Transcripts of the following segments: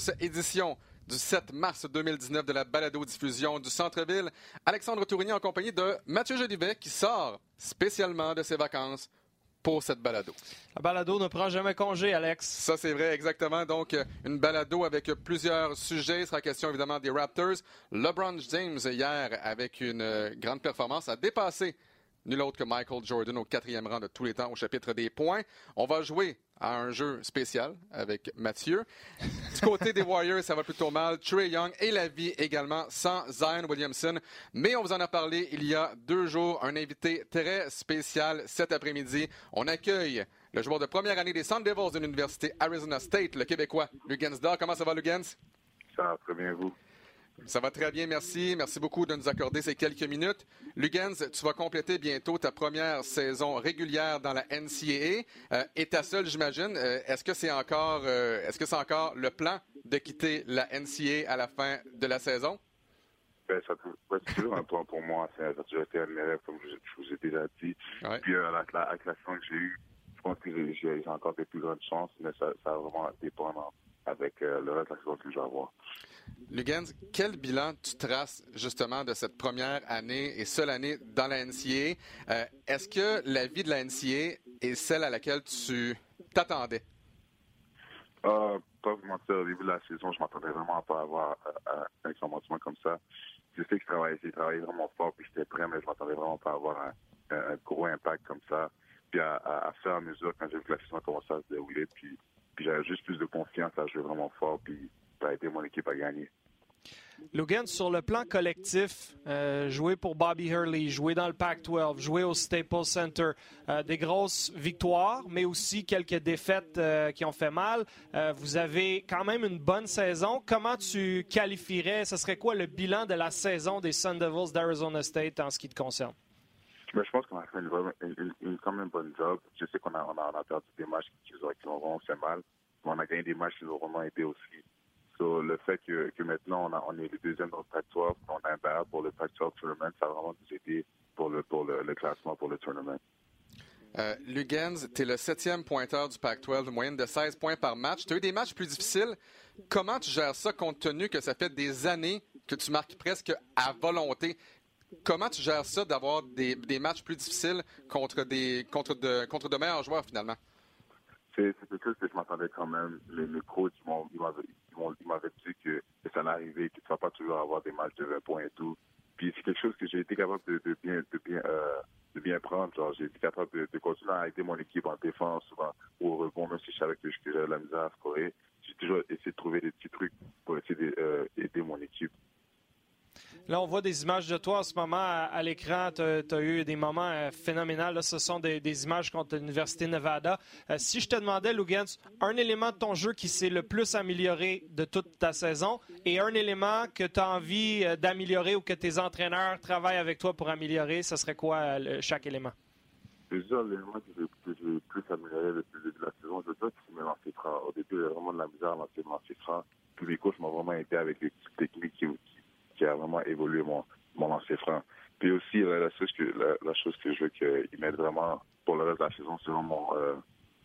tous, édition du 7 mars 2019 de la balado-diffusion du Centre-Ville. Alexandre Tourigny en compagnie de Mathieu Jolivet qui sort spécialement de ses vacances pour cette balado. La balado ne prend jamais congé, Alex. Ça, c'est vrai, exactement. Donc, une balado avec plusieurs sujets. Il sera question évidemment des Raptors. LeBron James, hier, avec une grande performance, a dépassé nul autre que Michael Jordan au quatrième rang de tous les temps au chapitre des points. On va jouer à un jeu spécial avec Mathieu. Du côté des Warriors, ça va plutôt mal. Trey Young et la vie également sans Zion Williamson. Mais on vous en a parlé il y a deux jours. Un invité très spécial cet après-midi. On accueille le joueur de première année des Sun Devils de l'Université Arizona State, le Québécois Lugans Dor. Comment ça va, Lugans? Ça va très bien, vous? Ça va très bien, merci. Merci beaucoup de nous accorder ces quelques minutes. Lugans, tu vas compléter bientôt ta première saison régulière dans la NCAA. Euh, et ta seule, j'imagine. Euh, est-ce que c'est encore, euh, est-ce que c'est encore le plan de quitter la NCAA à la fin de la saison? Ben, ça c'est toujours un plan pour moi. Ça a toujours été un rêve, comme je, vous ai déjà dit. Puis avec, la, avec la que j'ai eue, je pense que j'ai encore des plus grandes chances, mais ça, ça va vraiment dépendre avec le reste de la saison que je vais avoir. Lugens, quel bilan tu traces justement de cette première année et seule année dans la NCA? Euh, est-ce que la vie de la NCA est celle à laquelle tu t'attendais? Euh, pas vous mentir, au début de la saison, je m'attendais vraiment pas à avoir euh, un commencement comme ça. Je sais que je travaillais, j'ai travaillé vraiment fort, puis j'étais prêt, mais je m'attendais vraiment pas à avoir un, gros impact comme ça. Puis à, à, faire à mesure, quand j'ai vu que la saison commençait à se dérouler, puis, puis j'avais juste plus de confiance à jouer vraiment fort, puis ça a été mon équipe à gagner. Logan, sur le plan collectif, euh, jouer pour Bobby Hurley, jouer dans le Pac-12, jouer au Staples Center, euh, des grosses victoires, mais aussi quelques défaites euh, qui ont fait mal. vous avez quand même une bonne saison. Comment tu qualifierais, ce serait quoi le bilan de la saison des Sun Devils d'Arizona State en ce qui te concerne? Ben, je pense qu'on a fait une, quand même bonne job. Je sais qu'on a, a, perdu des matchs qui, qui, ont vraiment fait mal, mais on a gagné des matchs qui nous ont vraiment aidé aussi le fait que, maintenant on, est le deuxième dans le Pac-12, on a un barrage pour le Pac-12 Tournament, ça va vraiment nous aider pour le, classement pour le tournament. Euh, Lugens, tu es le septième pointeur du Pac-12, une moyenne de 16 points par match. Tu as eu des matchs plus difficiles. Comment tu gères ça compte tenu que ça fait des années que tu marques presque à volonté? Comment tu gères ça d'avoir des, matchs plus difficiles contre, des, contre, de, contre de meilleurs joueurs finalement? C'est quelque chose que je m'attendais quand même. Les, les coachs il m'avait dit que, ça arriver, que tu ne vas pas toujours avoir des matchs de 20 points et tout. Puis c'est quelque chose que j'ai été capable de, bien, de bien, euh, de bien prendre. Genre, j'ai été capable de, continuer à aider mon équipe en défense, souvent au rebond, même si je savais que, j'avais la misère à scorer. J'ai toujours essayé de trouver des petits trucs pour essayer d'aider euh, mon équipe. Là, on voit des images de toi en ce moment à, l'écran. Tu as, eu des moments euh, phénoménaux. ce sont des, images contre l'Université Nevada. Euh, si je te demandais, Lugans, un élément de ton jeu qui s'est le plus amélioré de toute ta saison et un élément que tu as envie euh, d'améliorer ou que tes entraîneurs travaillent avec toi pour améliorer, ce serait quoi chaque élément? Déjà, l'élément que j'ai le plus amélioré de la saison, je dois que c'est. Au début, avait vraiment de la misère à lancer mes. Tous les coachs m'ont vraiment aidé avec les techniques qui, qui a vraiment évolué mon, mon lancer franc. Puis aussi, la, chose que, la, chose que je veux qu'il m'aide vraiment pour le reste de la saison, c'est vraiment euh,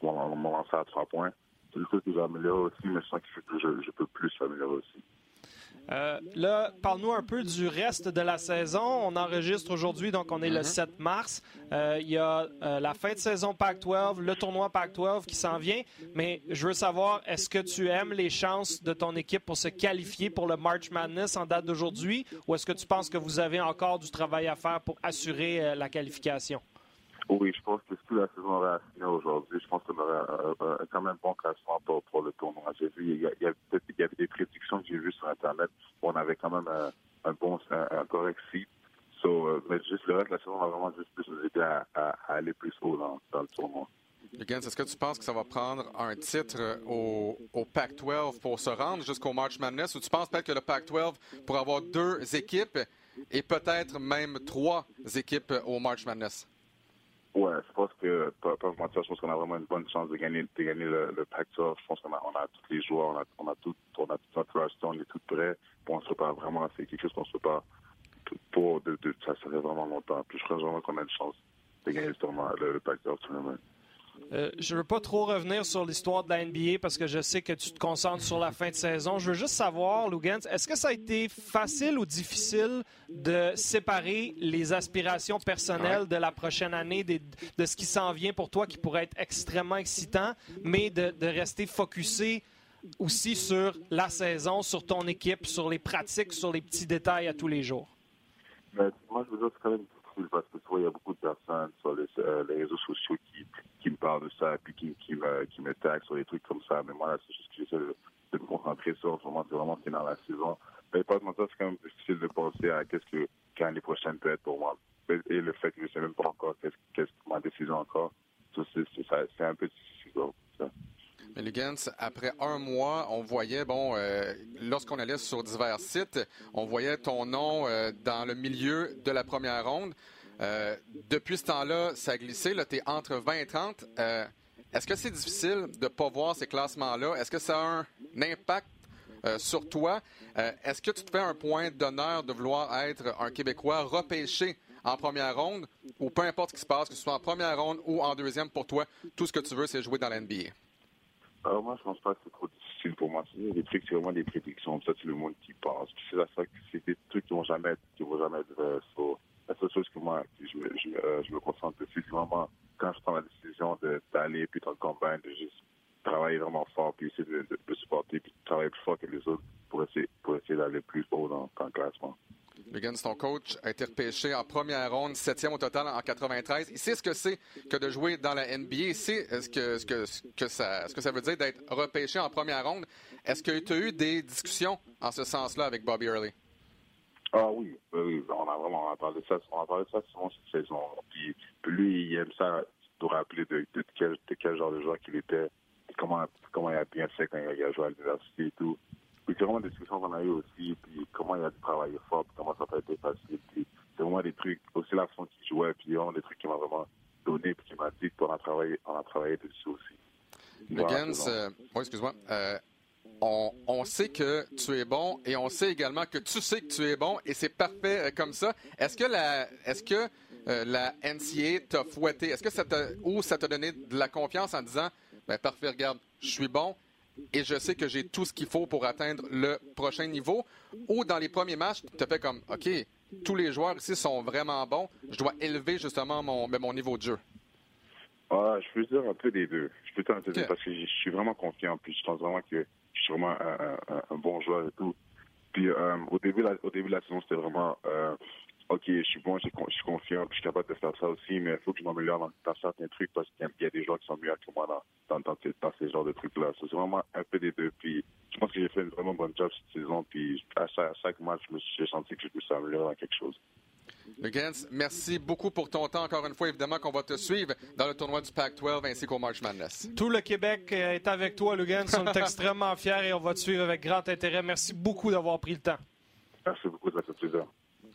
mon, mon, lancer à trois points. C'est une chose que j'ai amélioré aussi, mais je sens que je, je peux plus améliorer aussi. Euh, là, parle-nous un peu du reste de la saison. On enregistre aujourd'hui, donc on est le 7 mhm. mars. Euh, il y a euh, la fin de saison Pac-12, le tournoi Pac-12 qui s'en vient. Mais je veux savoir, est-ce que tu aimes les chances de ton équipe pour se qualifier pour le March Madness en date d'aujourd'hui, ou est-ce que tu penses que vous avez encore du travail à faire pour assurer la qualification? Oui, je pense que si la saison aurait fini aujourd'hui, je pense qu'on aurait quand même un bon classement pour, pour le tournoi. J'ai vu, il y, y avait, des prédictions que j'ai vues sur Internet on avait quand même un, bon, un, correct site. So, euh, mais juste le reste de la saison va vraiment juste plus nous aider à, aller plus haut dans, le tournoi. est-ce que tu penses que ça va prendre un titre au, au Pac-12 pour se rendre jusqu'au March Madness ou tu penses peut-être que le Pac-12 pour avoir deux équipes et peut-être même trois équipes au March Madness? Ouais, je pense que, pas, pas mentir, je pense qu'on a vraiment une bonne chance de gagner, de gagner le, le Pac-12. Je pense qu'on a, on a tous les joueurs, on a, on a tout, on a tout notre on est tout prêt. Bon, on se prépare vraiment, c'est quelque chose qu'on se prépare pour, de, de, ça serait vraiment longtemps. Puis je crois vraiment qu'on a une chance de gagner le tournoi, le, le Pac-12 tournament. Euh, je ne veux pas trop revenir sur l'histoire de la NBA parce que je sais que tu te concentres sur la fin de saison. Je veux juste savoir, Lugans, est-ce que ça a été facile ou difficile de séparer les aspirations personnelles de la prochaine année, de, de ce qui s'en vient pour toi, qui pourrait être extrêmement excitant, mais de, de rester focusé aussi sur la saison, sur ton équipe, sur les pratiques, sur les petits détails à tous les jours? Mais, moi, je dire, c'est quand même parce que il y a beaucoup de personnes sur les, euh, les réseaux sociaux qui, qui, me parlent de ça et puis qui, qui, me, qui me sur des trucs comme ça. Mais moi, c'est juste que j'essaie de, me concentrer sur en ce moment, c'est vraiment dans la saison. Mais pas de c'est quand même difficile de penser à qu'est-ce que l'année prochaine peut être pour moi. Et le fait que je ne sais même pas encore qu'est-ce qu'est-ce ma décision encore, c'est un peu difficile. Ça. Mais après un mois, on voyait, bon, euh, lorsqu'on allait sur divers sites, on voyait ton nom euh, dans le milieu de la première ronde. Euh, depuis ce temps-là, ça a glissé. Là, tu es entre 20 et 30. Euh, Est-ce que c'est difficile de ne pas voir ces classements-là? Est-ce que ça a un, impact sur toi? Est-ce que tu te fais un point d'honneur de vouloir être un Québécois repêché en première ronde? Ou peu importe ce qui se passe, que ce soit en première ronde ou en deuxième pour toi, tout ce que tu veux, c'est jouer dans la NBA? Moi, je pense pas que c'est trop difficile pour moi. C'est des trucs, c'est vraiment des prédictions. Ça, c'est le monde qui pense. C'est ça, c'est des trucs qui vont jamais, qui vont jamais être vrais. So, la seule chose que moi, je, me, je, euh, je me concentre dessus, c'est vraiment quand je prends la décision d'aller puis dans le campagne, de juste travailler vraiment fort puis essayer de, de, de supporter puis travailler plus fort que les autres pour essayer, pour essayer d'aller plus haut dans, dans le classement. Lugans, ton coach, a été repêché en première ronde, septième au total en 93. Il sait ce que c'est que de jouer dans la NBA. Il sait ce que, ce que, ce que, ça, ce que ça veut dire d'être repêché en première ronde. Est-ce que tu as eu des discussions en ce sens-là avec Bobby Early? Ah oui, oui, on a vraiment de ça, on a de ça souvent cette saison. Puis lui, il aime ça, de rappeler de, de, quel, de quel genre de joueur qu'il était, comment, comment il a bien fait quand il a joué à l'université et tout. Puis c'est vraiment des discussions qu'on a eues aussi, puis comment il a travaillé fort, puis comment ça n'a pas été facile. Puis c'est vraiment des trucs, aussi la façon qu'il jouait, puis vraiment des trucs qui m'a vraiment donné, puis qui m'a dit qu'on a travaillé, on a travaillé dessus aussi. Lugans, euh, oui, excuse-moi. Euh, on, on, sait que tu es bon et on sait également que tu sais que tu es bon et c'est parfait euh, comme ça. Est-ce que la, est-ce que euh, la NCA t'a fouetté? Est-ce que ça t'a, ou ça t'a donné de la confiance en disant, ben parfait, regarde, je suis bon et je sais que j'ai tout ce qu'il faut pour atteindre le prochain niveau? Ou dans les premiers matchs, tu te fais comme, OK, tous les joueurs ici sont vraiment bons, je dois élever justement mon, ben, mon niveau de jeu? Ah, je peux dire un peu des deux. Je peux dire un peu des deux parce que je suis vraiment confiant. Puis je pense vraiment que je suis vraiment un, un, un bon joueur et tout. Puis euh, au début, la, au début de la saison, c'était vraiment euh, OK, je suis bon, je suis confiant, puis je suis capable de faire ça aussi, mais il faut que je m'améliore dans, dans, certains trucs parce qu'il y a des joueurs qui sont meilleurs que moi dans, dans, dans, ces, dans ces genres de trucs-là. C'est vraiment un peu des deux. Puis je pense que j'ai fait une vraiment bonne job cette saison. Puis à chaque, à chaque match, j'ai senti que je me suis amélioré dans quelque chose. Lugans, merci beaucoup pour ton temps. Encore une fois, évidemment qu'on va te suivre dans le tournoi du Pac-12 ainsi qu'au March Madness. Tout le Québec est avec toi, Lugans. On est extrêmement fiers et on va te suivre avec grand intérêt. Merci beaucoup d'avoir pris le temps. Merci beaucoup, ça fait plaisir.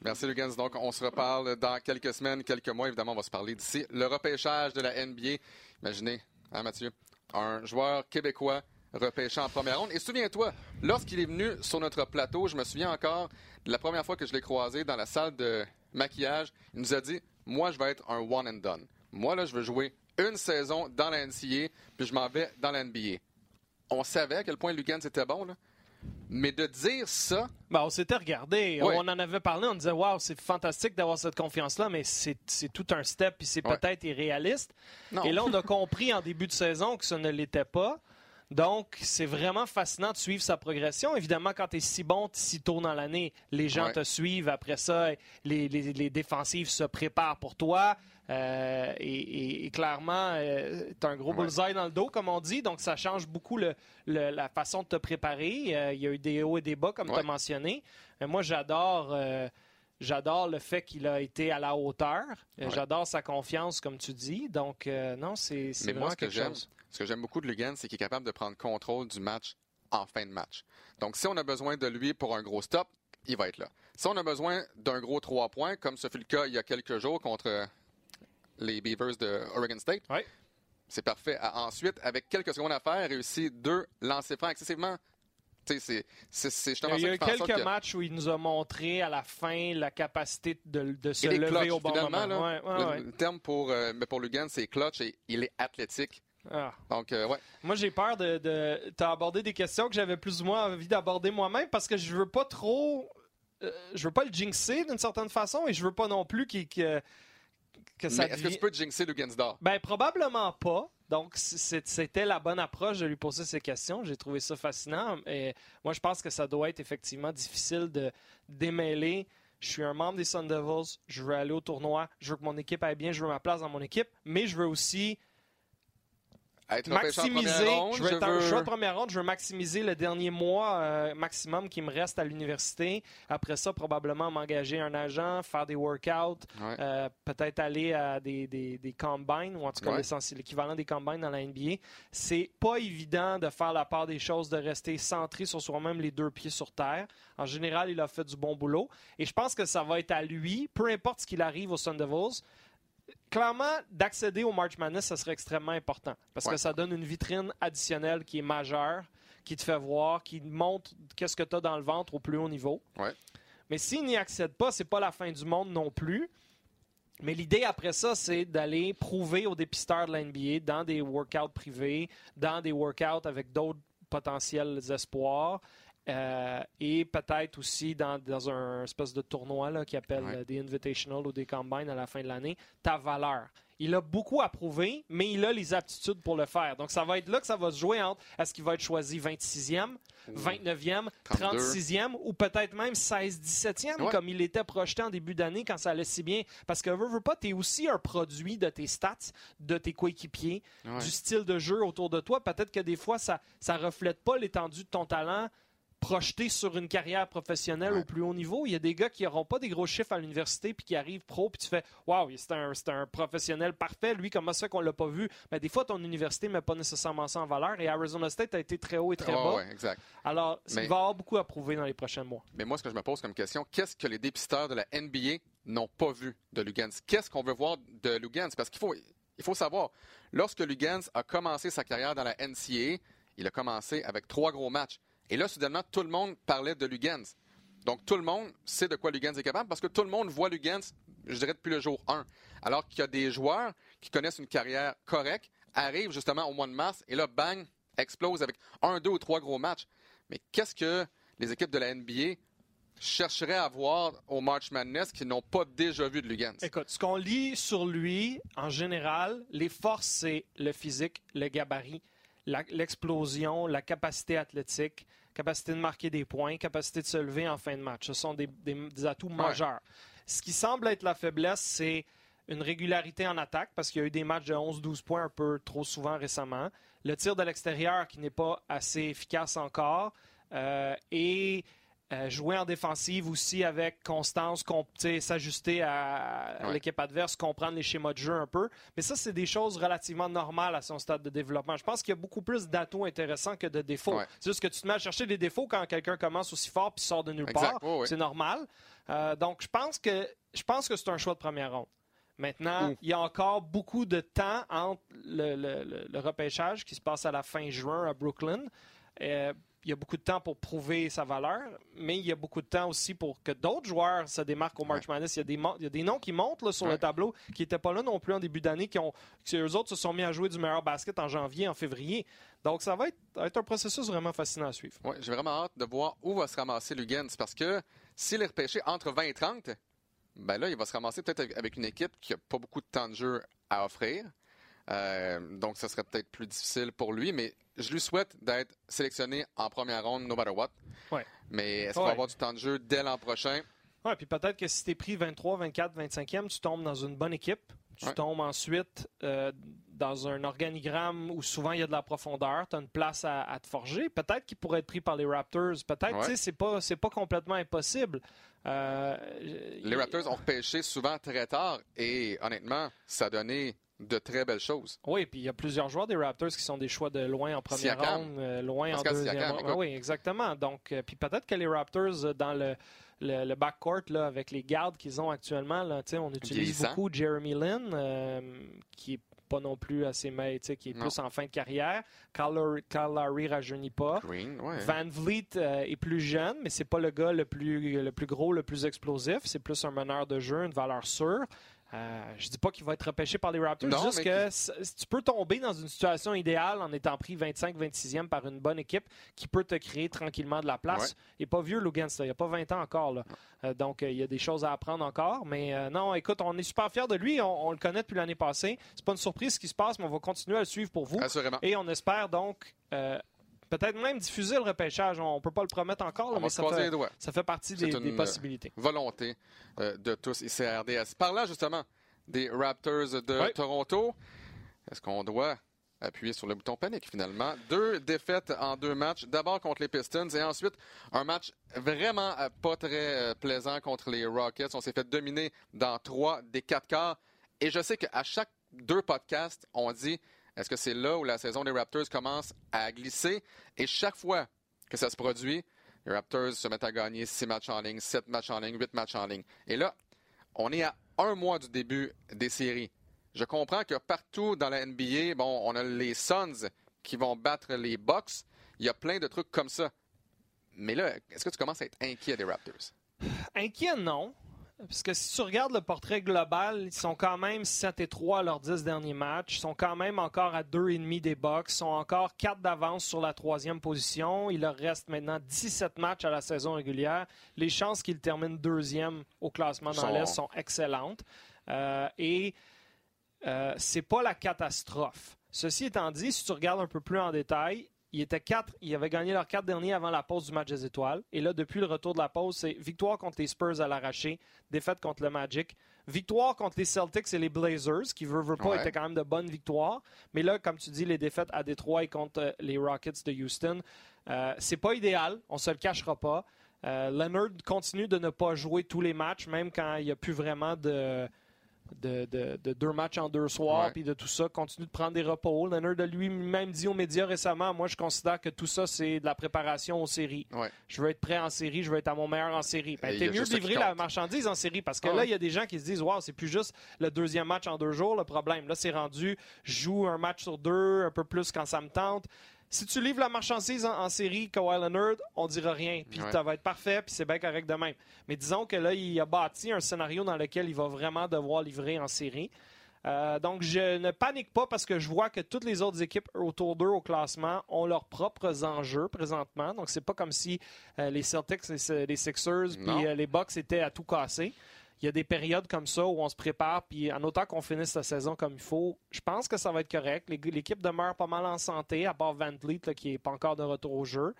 Merci, Lugans. Donc, on se reparle dans quelques semaines, quelques mois. Évidemment, on va se parler d'ici. Le repêchage de la NBA. Imaginez, hein, Mathieu, un joueur québécois repêché en première ronde. Et souviens-toi, lorsqu'il est venu sur notre plateau, je me souviens encore de la première fois que je l'ai croisé dans la salle de maquillage. Il nous a dit Moi, je vais être un one and done. Moi, là, je veux jouer une saison dans la NCA, puis je m'en vais dans la NBA. On savait à quel point Lugans était bon, là. Mais de dire ça. Ben, on s'était regardé. On en avait parlé. On disait, waouh, c'est fantastique d'avoir cette confiance-là, mais c'est tout un step, puis c'est peut-être irréaliste. Non. Et là, on a compris en début de saison que ça ne l'était pas. Donc, c'est vraiment fascinant de suivre sa progression. Évidemment, quand tu es si bon, si tôt dans l'année, les gens ouais. te suivent. Après ça, les, les, les, défensives se préparent pour toi. Euh, et, et, et, clairement, euh, tu as un gros bullseye dans le dos, comme on dit. Donc, ça change beaucoup le, le, la façon de te préparer. Euh, il y a eu des hauts et des bas, comme ouais. tu as mentionné. Mais moi, j'adore. euh, J'adore le fait qu'il a été à la hauteur. Ouais. J'adore sa confiance, comme tu dis. Donc, euh, non, c'est vraiment moi, ce que chose. Ce que j'aime beaucoup de Lugan, c'est qu'il est capable de prendre contrôle du match en fin de match. Donc, si on a besoin de lui pour un gros stop, il va être là. Si on a besoin d'un gros trois points, comme ce fut le cas il y a quelques jours contre les Beavers de Oregon State, ouais. c'est parfait. Ensuite, avec quelques secondes à faire, réussi deux lancers francs excessivement c'est justement Il y a eu quelques matchs où il nous a montré à la fin la capacité de, de se lever au bon moment. le, terme pour, euh, pour Lugan, c'est clutch et il est athlétique. Ah. Donc, euh, ouais. Moi, j'ai peur de. de... Tu as abordé des questions que j'avais plus ou moins envie d'aborder moi-même parce que je veux pas trop. Euh, je veux pas le jinxer d'une certaine façon et je veux pas non plus qu'il. Que est-ce que tu peux jinxer Lugansdor? Ben, probablement pas. Donc, c'était la bonne approche de lui poser ces questions. J'ai trouvé ça fascinant. Et moi, je pense que ça doit être effectivement difficile de démêler. Je suis un membre des Sun Devils. Je veux aller au tournoi. Je veux que mon équipe aille bien. Je veux ma place dans mon équipe. Mais je veux aussi maximiser. je veux être un choix de première ronde. Je veux maximiser le dernier mois euh, maximum qui me reste à l'université. Après ça, probablement m'engager un agent, faire des workouts, euh, peut-être aller à des, des, des, combines, ou en tout cas l'équivalent des combines dans la NBA. C'est pas évident de faire la part des choses, de rester centré sur soi-même, les deux pieds sur terre. En général, il a fait du bon boulot. Et je pense que ça va être à lui, peu importe ce qu'il arrive au Sun Devils, clairement, d'accéder au March Madness, ça serait extrêmement important parce que ça donne une vitrine additionnelle qui est majeure, qui te fait voir, qui montre qu'est-ce que tu as dans le ventre au plus haut niveau. Mais s'il n'y accède pas, c'est pas la fin du monde non plus. Mais l'idée après ça, c'est d'aller prouver aux dépisteurs de l'NBA dans des workouts privés, dans des workouts avec d'autres potentiels espoirs, euh, et peut-être aussi dans, dans, un espèce de tournoi là, qui appelle des Invitational ou des Combines à la fin de l'année, ta valeur. Il a beaucoup à prouver, mais il a les aptitudes pour le faire. Donc, ça va être là que ça va se jouer entre est-ce qu'il va être choisi 26e, 29e, 36e ou peut-être même 16-17e, comme il était projeté en début d'année quand ça allait si bien? Parce que, veux, veux pas, tu es aussi un produit de tes stats, de tes coéquipiers, du style de jeu autour de toi. Peut-être que des fois, ça ne reflète pas l'étendue de ton talent projeté sur une carrière professionnelle au plus haut niveau. Il y a des gars qui n'auront pas des gros chiffres à l'université puis qui arrivent pro puis tu fais Waouh, c'est un, un, professionnel parfait. Lui, comment ça qu'on l'a pas vu? Mais des fois, ton université ne met pas nécessairement ça en valeur et Arizona State a été très haut et très bas. Alors, il va y avoir beaucoup à prouver dans les prochains mois. Mais moi, ce que je me pose comme question, qu'est-ce que les dépisteurs de la NBA n'ont pas vu de Lugans? Qu'est-ce qu'on veut voir de Lugans? Parce qu'il faut, il faut savoir, lorsque Lugans a commencé sa carrière dans la NCAA, il a commencé avec trois gros matchs. Et là, soudainement, tout le monde parlait de Lugans. Donc, tout le monde sait de quoi Lugans est capable parce que tout le monde voit Lugans, je dirais, depuis le jour 1. Alors qu'il y a des joueurs qui connaissent une carrière correcte, arrivent justement au mois de mars et là, bang, explose avec un, deux ou trois gros matchs. Mais qu'est-ce que les équipes de la NBA chercheraient à voir au March Madness qui n'ont pas déjà vu de Lugans? Écoute, ce qu'on lit sur lui, en général, les forces, c'est le physique, le gabarit, l'explosion, la capacité athlétique, capacité de marquer des points, capacité de se lever en fin de match. Ce sont des, atouts majeurs. Ce qui semble être la faiblesse, c'est une régularité en attaque parce qu'il y a eu des matchs de 11-12 points un peu trop souvent récemment. Le tir de l'extérieur qui n'est pas assez efficace encore. Euh, et euh, jouer en défensive aussi avec constance, s'ajuster à, l'équipe adverse, comprendre les schémas de jeu un peu. Mais ça, c'est des choses relativement normales à son stade de développement. Je pense qu'il y a beaucoup plus d'atouts intéressants que de défauts. C'est juste que tu te mets à chercher des défauts quand quelqu'un commence aussi fort puis sort de nulle part. c'est normal. Euh, donc, je pense que je pense que c'est un choix de première ronde. Maintenant, il y a encore beaucoup de temps entre le, repêchage qui se passe à la fin juin à Brooklyn. Euh, il y a beaucoup de temps pour prouver sa valeur, mais il y a beaucoup de temps aussi pour que d'autres joueurs se démarquent au March Madness. Il y a des, il y a des noms qui montent sur le tableau qui n'étaient pas là non plus en début d'année, qui ont, eux autres se sont mis à jouer du meilleur basket en janvier, en février. Donc, ça va être, un processus vraiment fascinant à suivre. Oui, j'ai vraiment hâte de voir où va se ramasser Lugans parce que s'il est repêché entre 20 et 30, ben là, il va se ramasser peut-être avec une équipe qui n'a pas beaucoup de temps de jeu à offrir. Euh, donc, ça serait peut-être plus difficile pour lui, mais je lui souhaite d'être sélectionné en première ronde, no matter what. Ouais. Mais est-ce qu'il va avoir du temps de jeu dès l'an prochain? Oui, puis peut-être que si tu es pris 23, 24, 25e, tu tombes dans une bonne équipe. Tu tombes ensuite euh, dans un organigramme où souvent il y a de la profondeur, tu as une place à, te forger. Peut-être qu'il pourrait être pris par les Raptors. Peut-être, tu sais, c'est pas, c'est pas complètement impossible. Euh, les Raptors ont repêché souvent très tard et honnêtement, ça a donné de très belles choses. Oui, puis il y a plusieurs joueurs des Raptors qui sont des choix de loin en première ronde, euh, loin en deuxième ronde. Oui, exactement. Donc, euh, puis peut-être que les Raptors euh, dans le, le, backcourt là, avec les gardes qu'ils ont actuellement, là, on utilise beaucoup Jeremy Lin, qui est pas non plus assez mail, qui est plus en fin de carrière. Kyle Lowry rajeunit pas. Van Vliet euh, est plus jeune, mais c'est pas le gars le plus, le plus gros, le plus explosif. C'est plus un meneur de jeu, une valeur sûre. Euh, je dis pas qu'il va être repêché par les Raptors, juste que tu peux tomber dans une situation idéale en étant pris 25-26e par une bonne équipe qui peut te créer tranquillement de la place. Il n'est pas vieux, Logan, il n'y a pas 20 ans encore. Là. Euh, donc, euh, il y a des choses à apprendre encore. Mais non, écoute, on est super fiers de lui. On, le connaît depuis l'année passée. C'est pas une surprise ce qui se passe, mais on va continuer à le suivre pour vous. Et on espère donc peut-être même diffuser le repêchage. On ne peut pas le promettre encore, mais ça fait, ça fait, partie des, des, possibilités. Volonté de tous ici à RDS. Par là, justement, des Raptors de Toronto, est-ce qu'on doit appuyer sur le bouton panique finalement? Deux défaites en deux matchs, d'abord contre les Pistons et ensuite un match vraiment euh, pas très euh, plaisant contre les Rockets. On s'est fait dominer dans trois des quatre quarts. Et je sais qu'à chaque deux podcasts, on dit est-ce que c'est là où la saison des Raptors commence à glisser? Et chaque fois que ça se produit, les Raptors se mettent à gagner six matchs en ligne, sept matchs en ligne, huit matchs en ligne. Et là, on est à un mois du début des séries. Je comprends que partout dans la NBA, bon, on a les Suns qui vont battre les Bucks. Il y a plein de trucs comme ça. Mais là, est-ce que tu commences à être inquiet des Raptors? Inquiet, non. Parce que si tu regardes le portrait global, ils sont quand même 7 et 3 à leurs 10 derniers matchs. Ils sont quand même encore à 2,5 des Bucks. Ils sont encore 4 d'avance sur la troisième position. Il leur reste maintenant 17 matchs à la saison régulière. Les chances qu'ils terminent deuxième au classement dans l'Est sont excellentes. Euh, et euh, c'est pas la catastrophe. Ceci étant dit, si tu regardes un peu plus en détail, ils étaient quatre, ils avaient gagné leurs quatre derniers avant la pause du match des étoiles. Et là, depuis le retour de la pause, c'est victoire contre les Spurs à l'arraché, défaite contre le Magic, victoire contre les Celtics et les Blazers, qui veut, veut pas étaient quand même de bonnes victoires. Mais là, comme tu dis, les défaites à Détroit et contre euh, les Rockets de Houston, euh, c'est pas idéal, on se le cachera pas. Euh, Leonard continue de ne pas jouer tous les matchs, même quand il n'y a plus vraiment de de, deux matchs en deux soirs, puis de tout ça, continue de prendre des repos. Leonard a lui-même dit aux médias récemment, moi je considère que tout ça c'est de la préparation aux séries. Je veux être prêt en série, je veux être à mon meilleur en série. Ben, T'es mieux de livrer la marchandise en série parce que là, il y a des gens qui se disent, wow, c'est plus juste le deuxième match en deux jours le problème. Là, c'est rendu, je joue un match sur deux, un peu plus quand ça me tente. Si tu livres la marchandise en, série, Kawhi Leonard, on dira rien. Puis ça va être parfait, puis c'est bien correct de même. Mais disons que là, il a bâti un scénario dans lequel il va vraiment devoir livrer en série. Euh, donc, je ne panique pas parce que je vois que toutes les autres équipes autour d'eux au classement ont leurs propres enjeux présentement. Donc, c'est pas comme si euh, les Celtics, les, Sixers, puis euh, les Bucks étaient à tout casser il y a des périodes comme ça où on se prépare, puis en autant qu'on finisse la saison comme il faut, je pense que ça va être correct. L'équipe demeure pas mal en santé, à part Van Vliet, qui n'est pas encore de retour au jeu.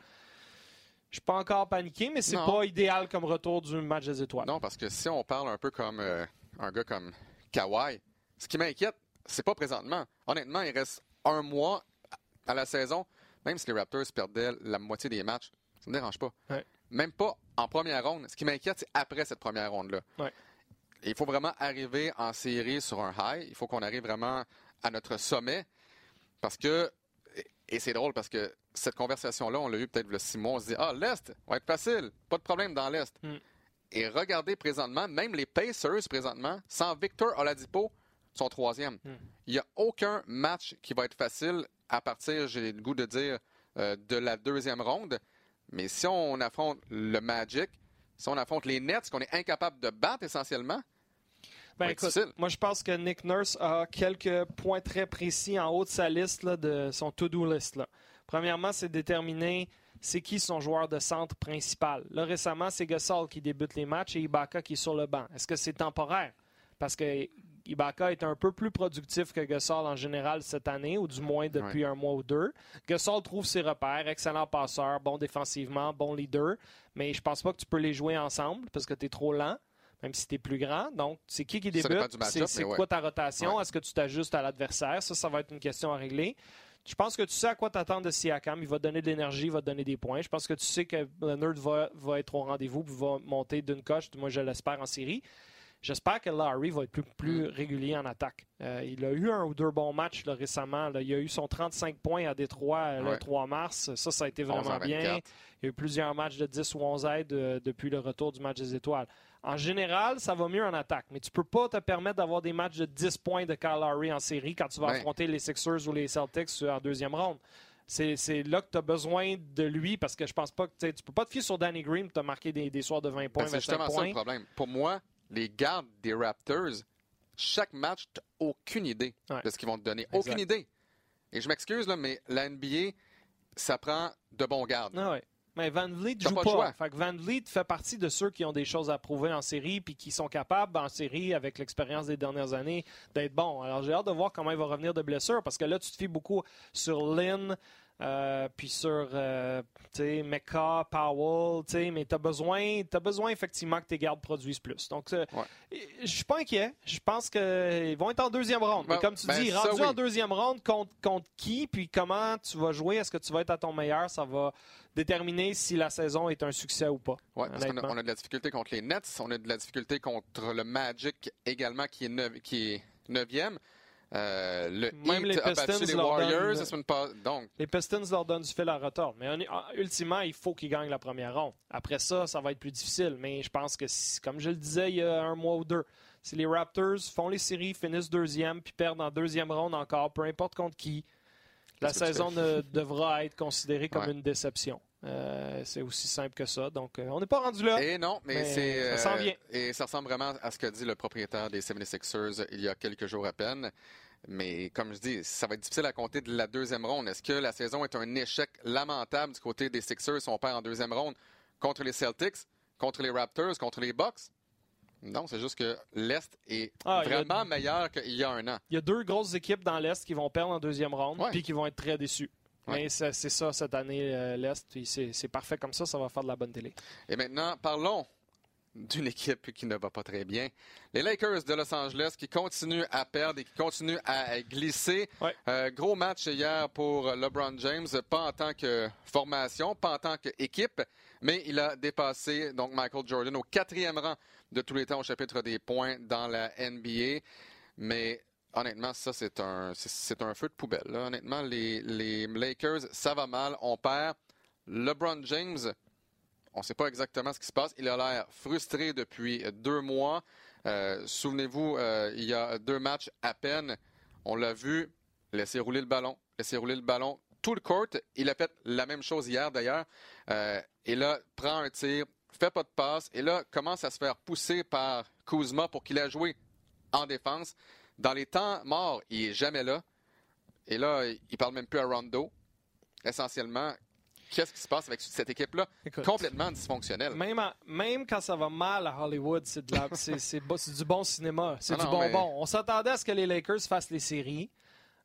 Je suis pas encore paniqué, mais c'est pas idéal comme retour du match des étoiles. Non, parce que si on parle un peu comme euh, un gars comme Kawhi, ce qui m'inquiète, c'est pas présentement. Honnêtement, il reste un mois à la saison. Même si les Raptors perdaient la moitié des matchs, ça me dérange pas. Même pas en première ronde. Ce qui m'inquiète, c'est après cette première ronde-là il faut vraiment arriver en série sur un high. Il faut qu'on arrive vraiment à notre sommet. Parce que, et c'est drôle parce que cette conversation-là, on l'a eu peut-être le six mois. On se dit, ah, l'Est, va être facile. Pas de problème dans l'Est. Hmm. Et regardez présentement, même les Pacers présentement, sans Victor Oladipo, sont troisième. Hmm. Il n'y a aucun match qui va être facile à partir, j'ai le goût de dire, euh, de la deuxième ronde. Mais si on affronte le Magic, si on affronte les Nets, qu'on est incapable de battre essentiellement, ben, écoute, moi je pense que Nick Nurse a quelques points très précis en haut de sa liste, de son to-do list. Premièrement, c'est déterminer c'est qui son joueur de centre principal. Là, récemment, c'est Gasol qui débute les matchs et Ibaka qui est sur le banc. Est-ce que c'est temporaire? Parce que Ibaka est un peu plus productif que Gasol en général cette année, ou du moins depuis un mois ou deux. Gasol trouve ses repères, excellent passeur, bon défensivement, bon leader, mais je pense pas que tu peux les jouer ensemble parce que tu es trop lent même si tu es plus grand. Donc, c'est qui qui débute? C'est quoi ta rotation? Est-ce que tu t'ajustes à l'adversaire? Ça, ça va être une question à régler. Je pense que tu sais à quoi t'attendre de Siakam. Il va donner de l'énergie, il va te donner des points. Je pense que tu sais que Leonard va, va être au rendez-vous va monter d'une coche. Moi, je l'espère en série. J'espère que Larry va être plus, plus Mm. régulier en attaque. Euh, il a eu un ou deux bons matchs là, récemment. là. Il a eu son 35 points à Détroit euh, le Ouais. 3 mars. Ça, ça a été 11 à vraiment bien. 24. Il y a eu plusieurs matchs de 10 ou 11 aides euh, depuis le retour du match des étoiles. En général, ça va mieux en attaque, mais tu peux pas te permettre d'avoir des matchs de 10 points de Kyle Lowry en série quand tu vas Ben. affronter les Sixers ou les Celtics en deuxième ronde. C'est là que tu as besoin de lui parce que je pense pas que tu peux pas te fier sur Danny Green pour te marquer des, des soirs de 20 points, Ben, c'est 25 justement ça points. le problème. Pour moi, les gardes des Raptors, chaque match, tu aucune idée Ouais. de ce qu'ils vont te donner. Exact. Aucune idée. Et je m'excuse, là, mais la NBA, ça prend de bons gardes. Ah ouais. Mais Van Vliet joue pas pas. Fait que Van Vliet fait partie de ceux qui ont des choses à prouver en série puis qui sont capables en série avec l'expérience des dernières années d'être bons. Alors j'ai hâte de voir comment il va revenir de blessure parce que là tu te fies beaucoup sur Lynn euh, puis sur euh, Mecca, Powell, mais tu as besoin, t'as besoin effectivement que tes gardes produisent plus. Donc, euh, je suis pas inquiet. Je pense qu'ils vont être en deuxième ronde. Ben, mais comme tu ben, dis, rendu oui. en deuxième ronde, contre, contre qui, puis comment tu vas jouer, est-ce que tu vas être à ton meilleur, ça va déterminer si la saison est un succès ou pas. Ouais, parce qu'on a, honnêtement. on a de la difficulté contre les Nets, on a de la difficulté contre le Magic également, qui est, qui est neuvième. Euh, le Même les Pistons les Warriors. Donc, Les Pistons leur donnent du fil à retordre. Mais on ah, ultimement, il faut qu'ils gagnent la première ronde. Après ça, ça va être plus difficile. Mais je pense que, si- comme je le disais il y a un mois ou deux, si les Raptors font les séries, finissent deuxième, puis perdent en deuxième ronde encore, peu importe contre qui, la saison ne- devra être considérée comme Ouais. une déception. Euh, c'est aussi simple que ça. Donc, euh, on n'est pas rendu là. Et non, mais, Mais c'est. ça euh, sent bien. Et ça ressemble vraiment à ce qu'a dit le propriétaire des 76ers il y a quelques jours à peine. Mais comme je dis, ça va être difficile à compter de la deuxième ronde. Est-ce que la saison est un échec lamentable du côté des Sixers si on perd en deuxième ronde contre les Celtics, contre les Raptors, contre les Bucks? Non, c'est juste que l'Est est Ah, a- vraiment meilleur qu'il y a un an. Il y a deux grosses équipes dans l'Est qui vont perdre en deuxième ronde, Ouais. puis qui vont être très déçues. Ouais. Mais c'est ça cette année, euh, l'Est. puis c'est parfait comme ça, ça va faire de la bonne télé. Et maintenant, parlons d'une équipe qui ne va pas très bien. Les Lakers de Los Angeles qui continuent à perdre et qui continuent à glisser. Ouais. Euh, gros match hier pour LeBron James, pas en tant que formation, pas en tant qu'équipe, mais il a dépassé donc Michael Jordan au quatrième rang de tous les temps au chapitre des points dans la NBA. Mais honnêtement, ça, c'est un, feu de poubelle. Honnêtement, les, Lakers, ça va mal. On perd. LeBron James, on ne sait pas exactement ce qui se passe. Il a l'air frustré depuis deux mois. Euh, Souvenez-vous, euh, il y a deux matchs à peine, on l'a vu laisser rouler le ballon, laisser rouler le ballon tout le court. Il a fait la même chose hier d'ailleurs. Euh, et là, prend un tir, fait pas de passe, et là, commence à se faire pousser par Kuzma pour qu'il ait joué en défense. Dans les temps morts, il est jamais là. Et là, il parle même plus à Rondo. Essentiellement, qu'est-ce qui se passe avec cette équipe-là? Complètement dysfonctionnelle. Même, quand ça va mal à Hollywood, c'est du bon cinéma. C'est Ah du non, mais- bonbon. On s'attendait à ce que les Lakers fassent les séries.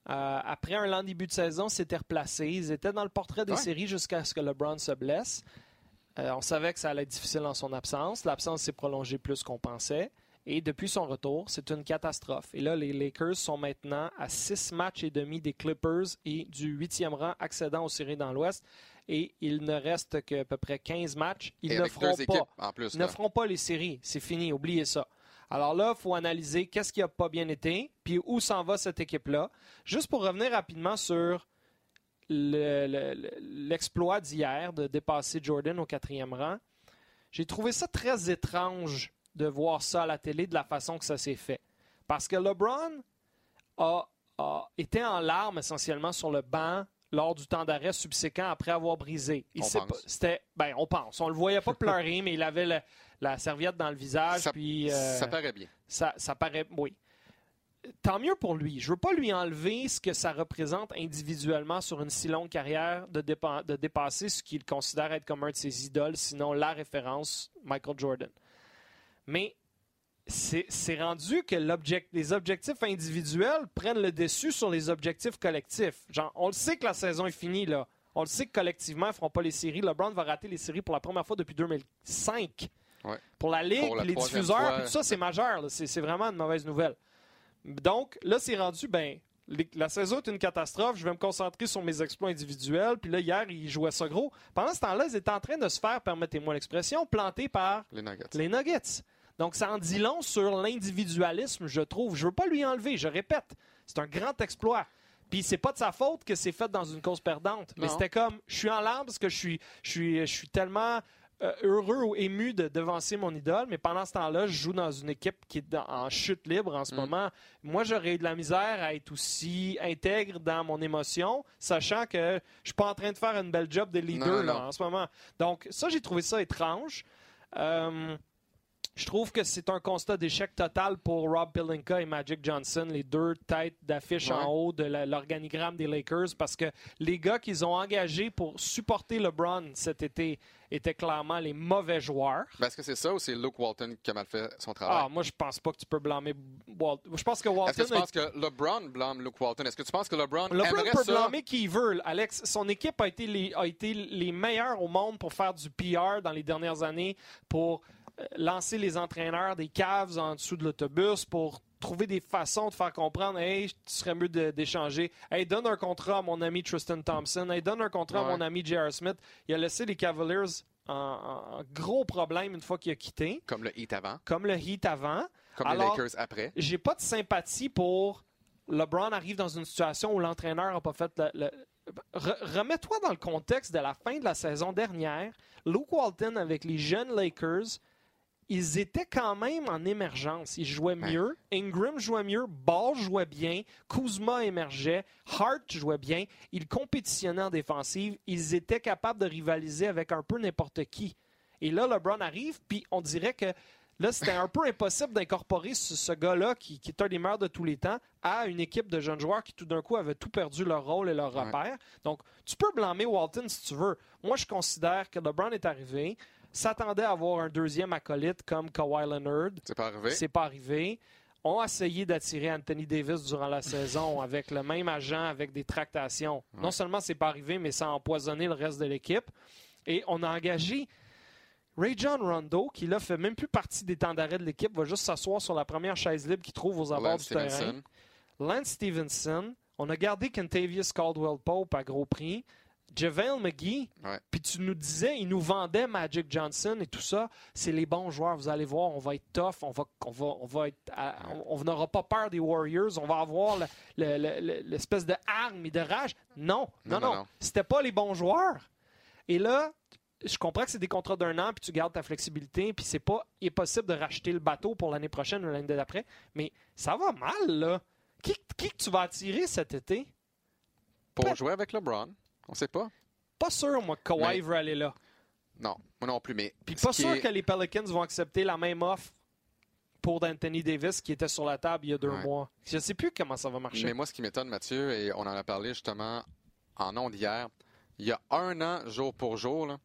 Euh, après un lent début de saison, c'était replacé. Ils étaient dans le portrait des Ouais. séries jusqu'à ce que LeBron se blesse. Euh, on savait que ça allait être difficile en son absence. L'absence s'est prolongée plus qu'on pensait. Et depuis son retour, c'est une catastrophe. Et là, les Lakers sont maintenant à six matchs et demi des Clippers et du huitième rang accédant aux séries dans l'Ouest. Et il ne reste qu'à peu près 15 matchs. Ils Et ne feront pas. plus. Ne feront les séries. C'est fini. Oubliez ça. Alors là, il faut analyser qu'est-ce qui n'a pas bien été, puis où s'en va cette équipe-là. Juste pour revenir rapidement sur le- le- le- l'exploit d'hier de dépasser Jordan au quatrième rang, j'ai trouvé ça très étrange de voir ça à la télé de la façon que ça s'est fait. Parce que LeBron a, a été en larmes essentiellement sur le banc lors du temps d'arrêt subséquent après avoir brisé. Il On pense. C'était, ben, on pense. On le voyait pas pleurer, mais il avait le- la serviette dans le visage. Ça, puis, euh, ça paraît bien. ça, ça paraît. Oui. Tant mieux pour lui. Je veux pas lui enlever ce que ça représente individuellement sur une si longue carrière de, dépa- de dépasser ce qu'il considère être comme un de ses idoles, sinon la référence, Michael Jordan. Mais c'est rendu que les objectifs individuels prennent le dessus sur les objectifs collectifs. Genre, on le sait que la saison est finie, là. On le sait que collectivement, ils ne feront pas les séries. LeBron va rater les séries pour la première fois depuis 2005. Ouais. Pour la Ligue, Pour la puis les diffuseurs, fois. tout ça, c'est majeur. C'est c'est vraiment une mauvaise nouvelle. Donc, là, c'est rendu, ben, les- la saison est une catastrophe. Je vais me concentrer sur mes exploits individuels. Puis là, hier, ils jouaient ça gros. Pendant ce temps-là, ils étaient en train de se faire, permettez-moi l'expression, planter par Les Nuggets. les Nuggets. Donc, ça en dit long sur l'individualisme, je trouve. Je veux pas lui enlever, je répète. C'est un grand exploit. Puis c'est pas de sa faute que c'est fait dans une cause perdante. Mais c'était comme, je suis en larmes parce que je suis, je suis, je suis tellement euh, heureux ou ému de devancer mon idole, mais pendant ce temps-là, je joue dans une équipe qui est dans- en chute libre en ce Mm. moment. Moi, j'aurais eu de la misère à être aussi intègre dans mon émotion, sachant que je suis pas en train de faire une belle job de leader Non, non, là, en ce moment. Donc, ça, j'ai trouvé ça étrange. Euh, je trouve que c'est un constat d'échec total pour Rob Pelinka et Magic Johnson, les deux têtes d'affiche Ouais. en haut de l'organigramme des Lakers, parce que les gars qu'ils ont engagés pour supporter LeBron cet été étaient clairement les mauvais joueurs. Ben, Est-ce que c'est ça ou c'est Luke Walton qui a mal fait son Ah, travail? moi, je pense pas que tu peux blâmer Walton. Je pense que Est-ce Walton que tu penses que LeBron blâme Luke Walton? Est-ce que tu penses que LeBron, LeBron peut ça? blâmer qui il veut. Alex, son équipe a été, les, a été les meilleurs au monde pour faire du PR dans les dernières années, pour lancer les entraîneurs des caves en dessous de l'autobus, pour trouver des façons de faire comprendre Hey, tu serais mieux d'échanger. Hey, donne un contrat à mon ami Tristan Thompson. Hey, donne un contrat Ouais. à mon ami J.R. Smith. Il a laissé les Cavaliers en, gros problème une fois qu'il a quitté, Comme le Heat avant, comme le Heat avant. comme Alors- les Lakers après. J'ai pas de sympathie pour LeBron arrive dans une situation où l'entraîneur n'a pas fait le. le- Re- Remets-toi dans le contexte de la fin de la saison dernière. Luke Walton avec les jeunes Lakers, ils étaient quand même en émergence. Ils jouaient mieux. Ingram jouait mieux. Ball jouait bien. Kuzma émergeait. Hart jouait bien. Ils compétitionnaient en défensive. Ils étaient capables de rivaliser avec un peu n'importe qui. Et là, LeBron arrive, puis on dirait que là, c'était un peu impossible d'incorporer ce, ce gars-là, qui, qui est un des meilleurs de tous les temps, à une équipe de jeunes joueurs qui, tout d'un coup, avaient tout perdu leur rôle et leur repère. Donc, tu peux blâmer Walton si tu veux. Moi, je considère que LeBron est arrivé, s'attendait à avoir un deuxième acolyte comme Kawhi Leonard. C'est pas arrivé. C'est pas arrivé. On a essayé d'attirer Anthony Davis durant la saison avec le même agent, avec des tractations. Non seulement c'est pas arrivé, mais ça a empoisonné le reste de l'équipe. Et on a engagé Ray John Rondo, qui là fait même plus partie des temps d'arrêt de l'équipe, va juste s'asseoir sur la première chaise libre qu'il trouve aux abords Lance du terrain. Lance Stevenson. On a gardé Kentavious Caldwell Pope à gros prix. JaVale McGee. Puis tu nous disais, il nous vendait Magic Johnson et tout ça. C'est les bons joueurs. Vous allez voir, on va être tough. On va, on va, on va être, on n'aura pas peur des Warriors. On va avoir le- le- le- le- l'espèce de arme et de rage. Non, non, Non. C'était pas les bons joueurs. Et là, je comprends que c'est des contrats d'un an, puis tu gardes ta flexibilité, puis c'est pas impossible de racheter le bateau pour l'année prochaine ou l'année d'après. Mais ça va mal, là. Qui, qui que tu vas attirer cet été? Pour jouer avec LeBron, on sait pas. Pas sûr, moi, que Kawhi veut aller là. Non, moi non plus. Mais Puis pas sûr est- que les Pelicans vont accepter la même offre pour Anthony Davis qui était sur la table il y a deux Ouais. mois. Je sais plus comment ça va marcher. Mais moi, ce qui m'étonne, Mathieu, et on en a parlé justement en ondes hier, il y a un an, jour pour jour, là,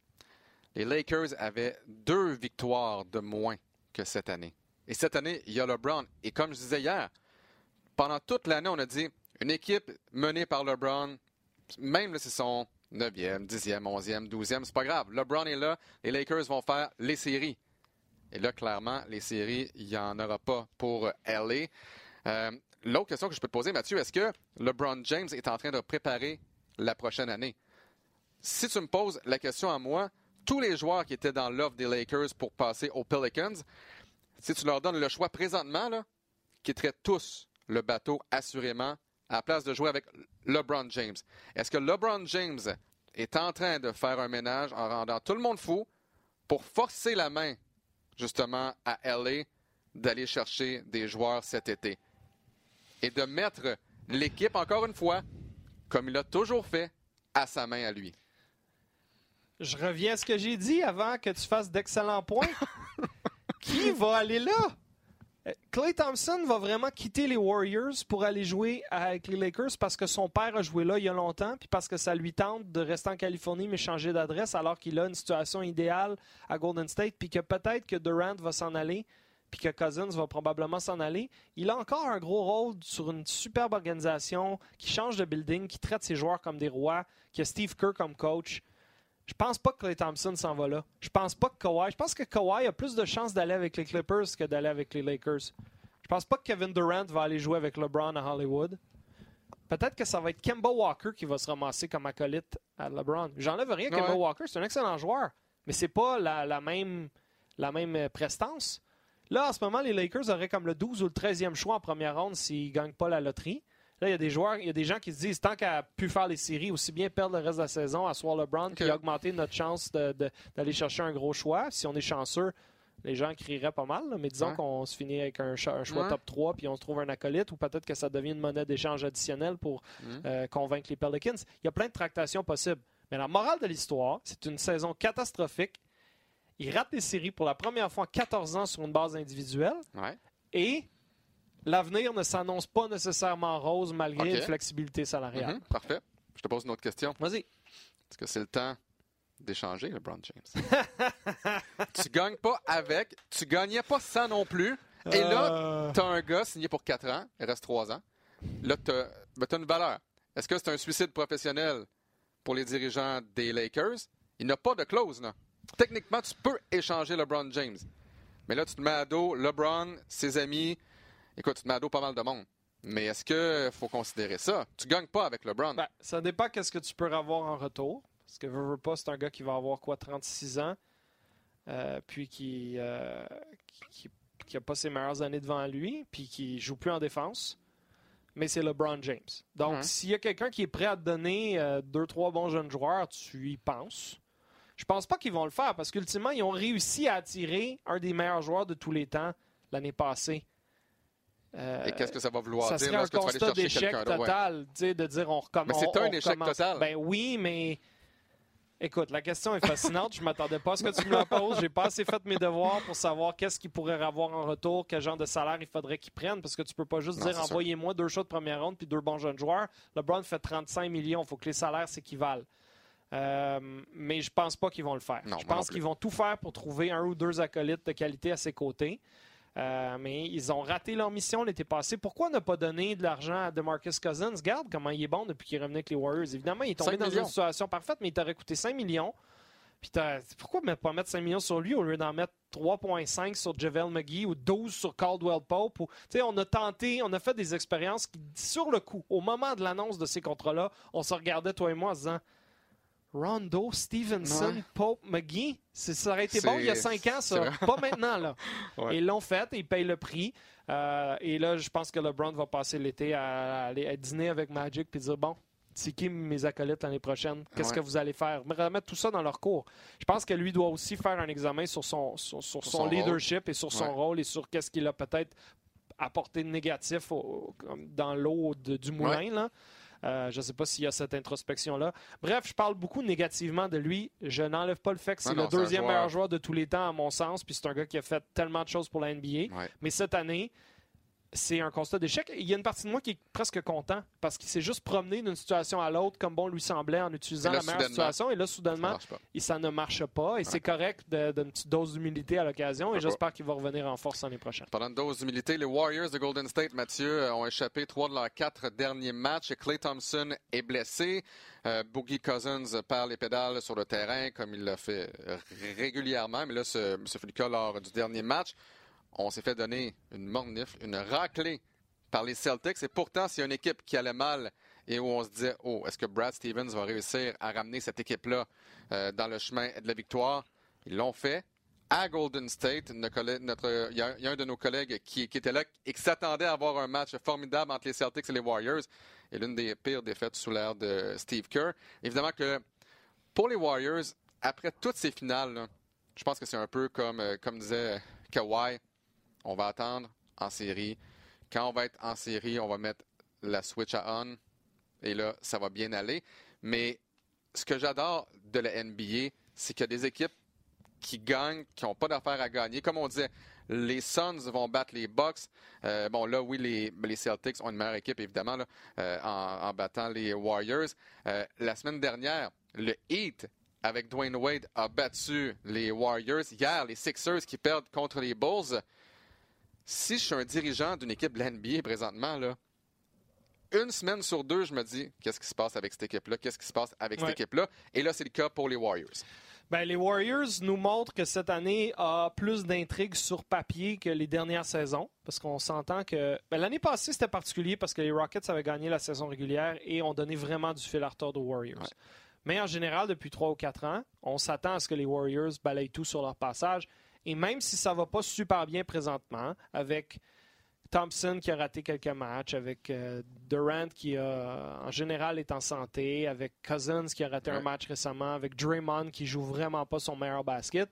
les Lakers avaient deux victoires de moins que cette année. Et cette année, il y a LeBron. Et comme je disais hier, pendant toute l'année, on a dit une équipe menée par LeBron, même si c'est son 9e, 10e, 11e, 12e, c'est pas grave. LeBron est là, les Lakers vont faire les séries. Et là, clairement, les séries, il n'y en aura pas pour euh, LA. Euh, L'autre question que je peux te poser, Mathieu, est-ce que LeBron James est en train de préparer la prochaine année? Si tu me poses la question à moi, tous les joueurs qui étaient dans l'offre des Lakers pour passer aux Pelicans, si tu leur donnes le choix présentement, là, quitteraient tous le bateau assurément à la place de jouer avec LeBron James. Est-ce que LeBron James est en train de faire un ménage en rendant tout le monde fou pour forcer la main justement à LA d'aller chercher des joueurs cet été et de mettre l'équipe, encore une fois, comme il a toujours fait, à sa main à lui? Je reviens à ce que j'ai dit avant que tu fasses d'excellents points. Qui va aller là? Clay Thompson va vraiment quitter les Warriors pour aller jouer avec les Lakers parce que son père a joué là il y a longtemps, puis parce que ça lui tente de rester en Californie mais changer d'adresse alors qu'il a une situation idéale à Golden State, puis que peut-être que Durant va s'en aller, puis que Cousins va probablement s'en aller. Il a encore un gros rôle sur une superbe organisation qui change de building, qui traite ses joueurs comme des rois, qui a Steve Kerr comme coach. Je pense pas que Clay Thompson s'en va là. Je pense pas que Kawhi. Je pense que Kawhi a plus de chances d'aller avec les Clippers que d'aller avec les Lakers. Je pense pas que Kevin Durant va aller jouer avec LeBron à Hollywood. Peut-être que ça va être Kemba Walker qui va se ramasser comme acolyte à LeBron. J'enlève rien à Kemba Ouais. Walker, c'est un excellent joueur, mais c'est pas la, la même la même euh, prestance. Là, en ce moment, les Lakers auraient comme le 12 ou le 13e choix en première ronde s'ils ne gagnent pas la loterie. Là, il y a des joueurs, il y a des gens qui se disent tant qu'à pu faire les séries, aussi bien perdre le reste de la saison, asseoir LeBron, okay. puis augmenter notre chance d'aller chercher un gros choix. Si on est chanceux, les gens crieraient pas mal, mais disons qu'on se finit avec un, choix top 3 puis on se trouve un acolyte ou peut-être que ça devient une monnaie d'échange additionnelle pour mm. euh, convaincre les Pelicans. Il y a plein de tractations possibles. Mais la morale de l'histoire, c'est une saison catastrophique. Il rate des séries pour la première fois en 14 ans sur une base individuelle. Et l'avenir ne s'annonce pas nécessairement rose malgré une flexibilité salariale. Mhm, parfait. Je te pose une autre question. Vas-y. Est-ce que c'est le temps d'échanger LeBron James? tu gagnes pas avec, tu gagnais pas sans non plus. Et là, euh. tu as un gars signé pour 4 ans, il reste 3 ans. Là, tu as, ben, une valeur. Est-ce que c'est un suicide professionnel pour les dirigeants des Lakers? Il n'a pas de clause. Techniquement, tu peux échanger LeBron James. Mais là, tu te mets à dos LeBron, ses amis, Écoute, tu te mets à dos pas mal de monde. Mais est-ce qu'il faut considérer ça? Tu gagnes pas avec LeBron. Ben, ça dépend qu'est-ce que tu peux avoir en retour. Parce que veux, pas, c'est un gars qui va avoir quoi, 36 ans, euh, puis qui, euh, qui, a pas ses meilleures années devant lui, puis qui joue plus en défense. Mais c'est LeBron James. Donc, s'il y a quelqu'un qui est prêt à te donner euh, deux, trois bons jeunes joueurs, tu y penses. Je pense pas qu'ils vont le faire parce qu'ultimement, ils ont réussi à attirer un des meilleurs joueurs de tous les temps l'année passée. Euh, Et qu'est-ce que ça va vouloir ça dire lorsque tu vas aller chercher d'échec total, de dire on recommence. Mais c'est un échec total. Ben oui, mais écoute, la question est fascinante. je m'attendais pas à ce que tu me la poses. J'ai pas assez fait mes devoirs pour savoir qu'est-ce qu'il pourrait avoir en retour, quel genre de salaire il faudrait qu'il prenne, parce que tu peux pas juste dire envoyez-moi deux shots de première ronde puis deux bons jeunes joueurs. LeBron fait 35 millions. Il faut que les salaires s'équivalent. Euh, mais je pense pas qu'ils vont le faire. je pense qu'ils vont tout faire pour trouver un ou deux acolytes de qualité à ses côtés. Euh, mais ils ont raté leur mission l'été passé. Pourquoi ne pas donner de l'argent à DeMarcus Cousins? Garde comment il est bon depuis qu'il est revenu avec les Warriors. Évidemment, il est tombé dans une situation parfaite, mais il t'aurait coûté 5 millions. Puis pourquoi ne pas mettre 5 millions sur lui au lieu d'en mettre 3,5 sur Javel McGee ou 12 sur Caldwell Pope? Ou, on a tenté, on a fait des expériences qui, sur le coup, au moment de l'annonce de ces contrats-là, on se regardait, toi et moi, en se disant Rondo, Stevenson, Pope, McGee. Ça aurait été bon il y a cinq ans, ça. Pas maintenant, là. Ils l'ont fait, ils payent le prix. Euh, et là, je pense que LeBron va passer l'été à, aller dîner avec Magic et dire bon, c'est qui mes acolytes l'année prochaine? Qu'est-ce que vous allez faire? Remettre tout ça dans leur cours. Je pense que lui doit aussi faire un examen sur son, sur, son, leadership et sur son rôle et sur qu'est-ce qu'il a peut-être apporté de négatif dans l'eau du moulin. Là. Euh, je ne sais pas s'il y a cette introspection-là. Bref, je parle beaucoup négativement de lui. Je n'enlève pas le fait que c'est le deuxième meilleur joueur de tous les temps, à mon sens. Puis c'est un gars qui a fait tellement de choses pour la NBA. Mais cette année, c'est un constat d'échec. Il y a une partie de moi qui est presque content parce qu'il s'est juste promené d'une situation à l'autre comme bon lui semblait en utilisant la meilleure situation. Et là, soudainement, ça, ça ne marche pas. Et c'est correct d'une petite dose d'humilité à l'occasion. Et j'espère qu'il va revenir en force l'année prochaine. Pendant une dose d'humilité, les Warriors de Golden State, Mathieu, ont échappé trois de leurs quatre derniers matchs. Clay Thompson est blessé. Euh, Boogie Cousins perd les pédales sur le terrain comme il l'a fait régulièrement. Mais là, ce, ce fut le cas lors du dernier match on s'est fait donner une mornifle, une raclée par les Celtics. Et pourtant, c'est une équipe qui allait mal et où on se disait, oh, est-ce que Brad Stevens va réussir à ramener cette équipe-là euh, dans le chemin de la victoire? Ils l'ont fait. À Golden State, il y, a un de nos collègues qui, était là et qui s'attendait à avoir un match formidable entre les Celtics et les Warriors. Et l'une des pires défaites sous l'ère de Steve Kerr. Évidemment que pour les Warriors, après toutes ces finales, je pense que c'est un peu comme, euh, comme disait Kawhi on va attendre en série. Quand on va être en série, on va mettre la switch à on. Et là, ça va bien aller. Mais ce que j'adore de la NBA, c'est qu'il y a des équipes qui gagnent, qui n'ont pas d'affaires à gagner. Comme on disait, les Suns vont battre les Bucks. Euh, bon, là, oui, les, Celtics ont une meilleure équipe, évidemment, euh, en, battant les Warriors. Euh, la semaine dernière, le Heat, avec Dwayne Wade, a battu les Warriors. Hier, les Sixers qui perdent contre les Bulls si je suis un dirigeant d'une équipe de l'NBA présentement, là, une semaine sur deux, je me dis qu'est-ce qui se passe avec cette équipe-là, qu'est-ce qui se passe avec cette équipe-là? Et là, c'est le cas pour les Warriors. Ben, les Warriors nous montrent que cette année a plus d'intrigues sur papier que les dernières saisons. Parce qu'on s'entend que. Ben, l'année passée, c'était particulier parce que les Rockets avaient gagné la saison régulière et ont donné vraiment du fil à retordre aux Warriors. Mais en général, depuis trois ou quatre ans, on s'attend à ce que les Warriors balayent tout sur leur passage. Et même si ça va pas super bien présentement, avec Thompson qui a raté quelques matchs, avec euh, Durant qui a, en général est en santé, avec Cousins qui a raté un match récemment, avec Draymond qui joue vraiment pas son meilleur basket.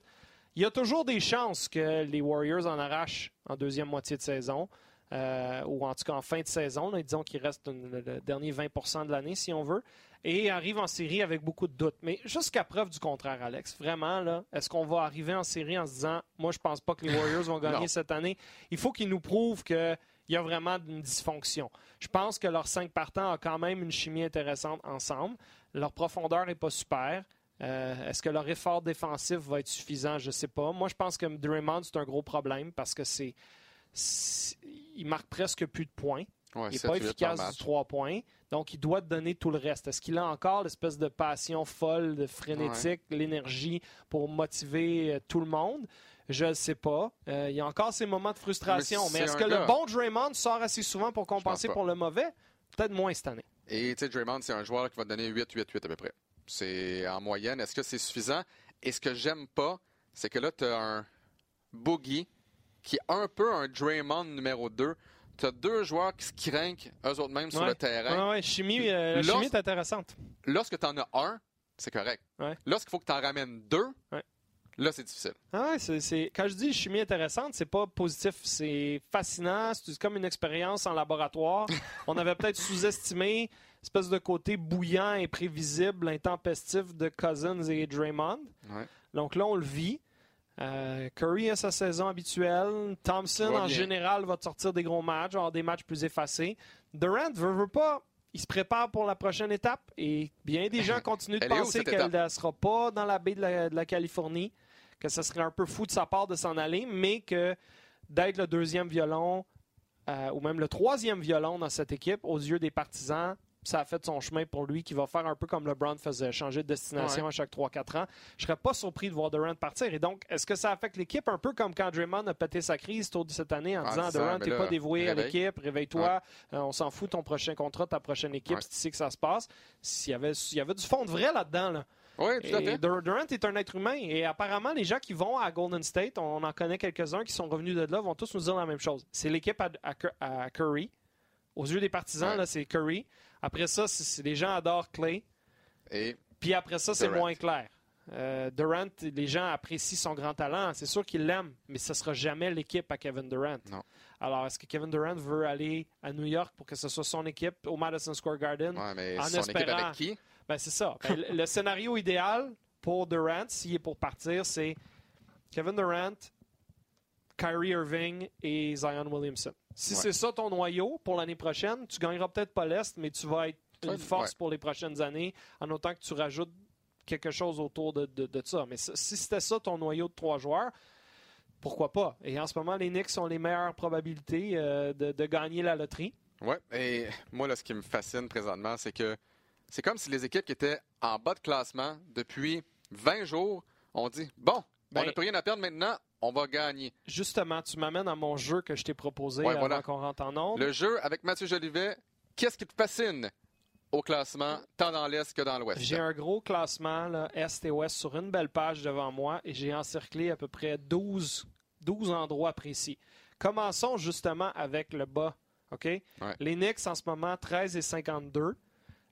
Il y a toujours des chances que les Warriors en arrachent en deuxième moitié de saison. Euh, ou en tout cas en fin de saison. disons qu'il reste le dernier 20% de l'année, si on veut, et arrive en série avec beaucoup de doutes. Mais jusqu'à preuve du contraire, Alex, vraiment, là, est-ce qu'on va arriver en série en se disant, moi, je pense pas que les Warriors vont gagner cette année? Il faut qu'ils nous prouvent qu'il y a vraiment une dysfonction. Je pense que leurs cinq partants ont quand même une chimie intéressante ensemble. Leur profondeur n'est pas super. Euh, est-ce que leur effort défensif va être suffisant? Je ne sais pas. Moi, je pense que Draymond, c'est un gros problème parce que c'est il marque presque plus de points. Il n'est pas efficace du 3 points. Donc, il doit te donner tout le reste. Est-ce qu'il a encore l'espèce de passion folle, de frénétique, l'énergie pour motiver euh, tout le monde? Je ne sais pas. Euh, il y a encore ces moments de frustration. Mais, est-ce que le bon Draymond sort assez souvent pour compenser pour le mauvais? Peut-être moins cette année. Et tu sais, Draymond, c'est un joueur qui va te donner 8-8-8 à peu près. C'est en moyenne. Est-ce que c'est suffisant? Et ce que j'aime pas, c'est que là, tu as un Boogie qui est un peu un Draymond numéro 2. Tu as deux joueurs qui se craignent eux-mêmes sur le terrain. Oui, ouais, chimie, euh, la chimie est intéressante. Lorsque tu en as un, c'est correct. Lorsqu'il faut que tu en ramènes deux, là, c'est difficile. Ah c'est, Quand je dis chimie intéressante, c'est pas positif. C'est fascinant. C'est comme une expérience en laboratoire. On avait peut-être sous-estimé espèce de côté bouillant, imprévisible, intempestif de Cousins et Draymond. Donc là, on le vit. Euh, Curry a sa saison habituelle. Thompson, en général, va sortir des gros matchs, avoir des matchs plus effacés. Durant veut, veut pas. Il se prépare pour la prochaine étape et bien des gens continuent de penser qu'elle ne sera pas dans la baie de la, Californie, que ce serait un peu fou de sa part de s'en aller, mais que d'être le deuxième violon euh, ou même le troisième violon dans cette équipe aux yeux des partisans, ça a fait son chemin pour lui, qui va faire un peu comme LeBron faisait, changer de destination à chaque 3-4 ans. Je serais pas surpris de voir Durant partir. Et donc, est-ce que ça affecte l'équipe un peu comme quand Draymond a pété sa crise de cette année en disant Durant, t'es pas dévoué à l'équipe, réveille-toi, euh, on s'en fout ton prochain contrat, ta prochaine équipe, c'est ici que ça se passe. S'il y avait, y avait du fond de vrai là-dedans, là. Oui, tout à fait. Durant est un être humain et apparemment, les gens qui vont à Golden State, on en connaît quelques-uns qui sont revenus de là, vont tous nous dire la même chose. C'est l'équipe à, Curry. Aux yeux des partisans, là, c'est Curry. Après ça, les gens adorent Clay. Et Puis après ça, c'est moins clair. Euh, Durant, les gens apprécient son grand talent. C'est sûr qu'ils l'aiment, mais ce ne sera jamais l'équipe à Kevin Durant. Non. Alors, est-ce que Kevin Durant veut aller à New York pour que ce soit son équipe au Madison Square Garden? Ouais, mais en son espérant... équipe avec qui? Ben, c'est ça. Ben, le scénario idéal pour Durant, s'il est pour partir, c'est Kevin Durant, Kyrie Irving et Zion Williamson. Si c'est ça ton noyau pour l'année prochaine, tu gagneras peut-être pas l'Est, mais tu vas être une force pour les prochaines années, en autant que tu rajoutes quelque chose autour de, ça. Mais si c'était ça ton noyau de trois joueurs, pourquoi pas? Et en ce moment, les Knicks ont les meilleures probabilités euh, de, gagner la loterie. Oui, et moi, là, ce qui me fascine présentement, c'est que c'est comme si les équipes qui étaient en bas de classement depuis 20 jours ont dit Bon, on n'a ben plus rien à perdre maintenant, on va gagner. Justement, tu m'amènes à mon jeu que je t'ai proposé avant qu'on rentre en ondes. Le jeu avec Mathieu Jolivet, qu'est-ce qui te fascine au classement, tant dans l'Est que dans l'Ouest? J'ai un gros classement, là, Est et Ouest, sur une belle page devant moi et j'ai encerclé à peu près 12, 12 endroits précis. Commençons justement avec le bas. OK? Les Knicks en ce moment, 13 et 52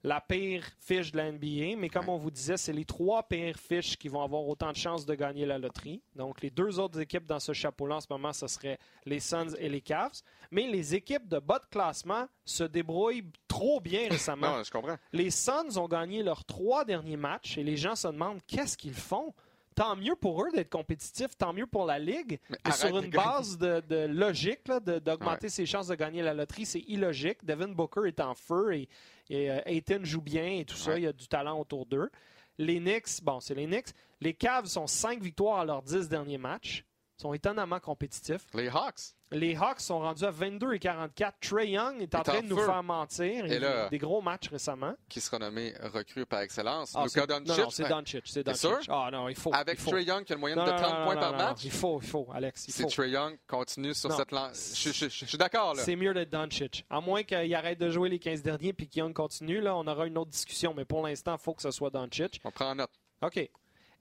la pire fiche de la NBA, mais comme on vous disait, c'est les trois pires fiches qui vont avoir autant de chances de gagner la loterie. Donc, les deux autres équipes dans ce chapeau-là en ce moment, ce serait les Suns et les Cavs. Mais les équipes de bas de classement se débrouillent trop bien récemment. non, je comprends. Les Suns ont gagné leurs trois derniers matchs et les gens se demandent qu'est-ce qu'ils font tant mieux pour eux d'être compétitifs, tant mieux pour la Ligue. Mais sur une base de, logique, d'augmenter ses chances de gagner la loterie, c'est illogique. Devin Booker est en feu et, et euh, joue bien et tout ça. Il y a du talent autour d'eux. Les Knicks, bon, c'est les Knicks. Les Cavs sont cinq victoires à leurs dix derniers matchs. Sont étonnamment compétitifs. Les Hawks. Les Hawks sont rendus à 22 et 44. Trey Young est en train de nous faire mentir. Il a eu des gros matchs récemment. Qui sera nommé recrue par excellence. Ah, Luka Doncic. Non, c'est Doncic. C'est Doncic. Ah non, il faut. Avec Trey Young qui a une moyenne de 30 points par match? Il faut, il faut, Alex. Si Trey Young continue sur cette lance. Je, suis d'accord. C'est mieux d'être Doncic. À moins qu'il arrête de jouer les 15 derniers puis que Young continue, là, on aura une autre discussion. Mais pour l'instant, il faut que ce soit Doncic. On prend en note. OK.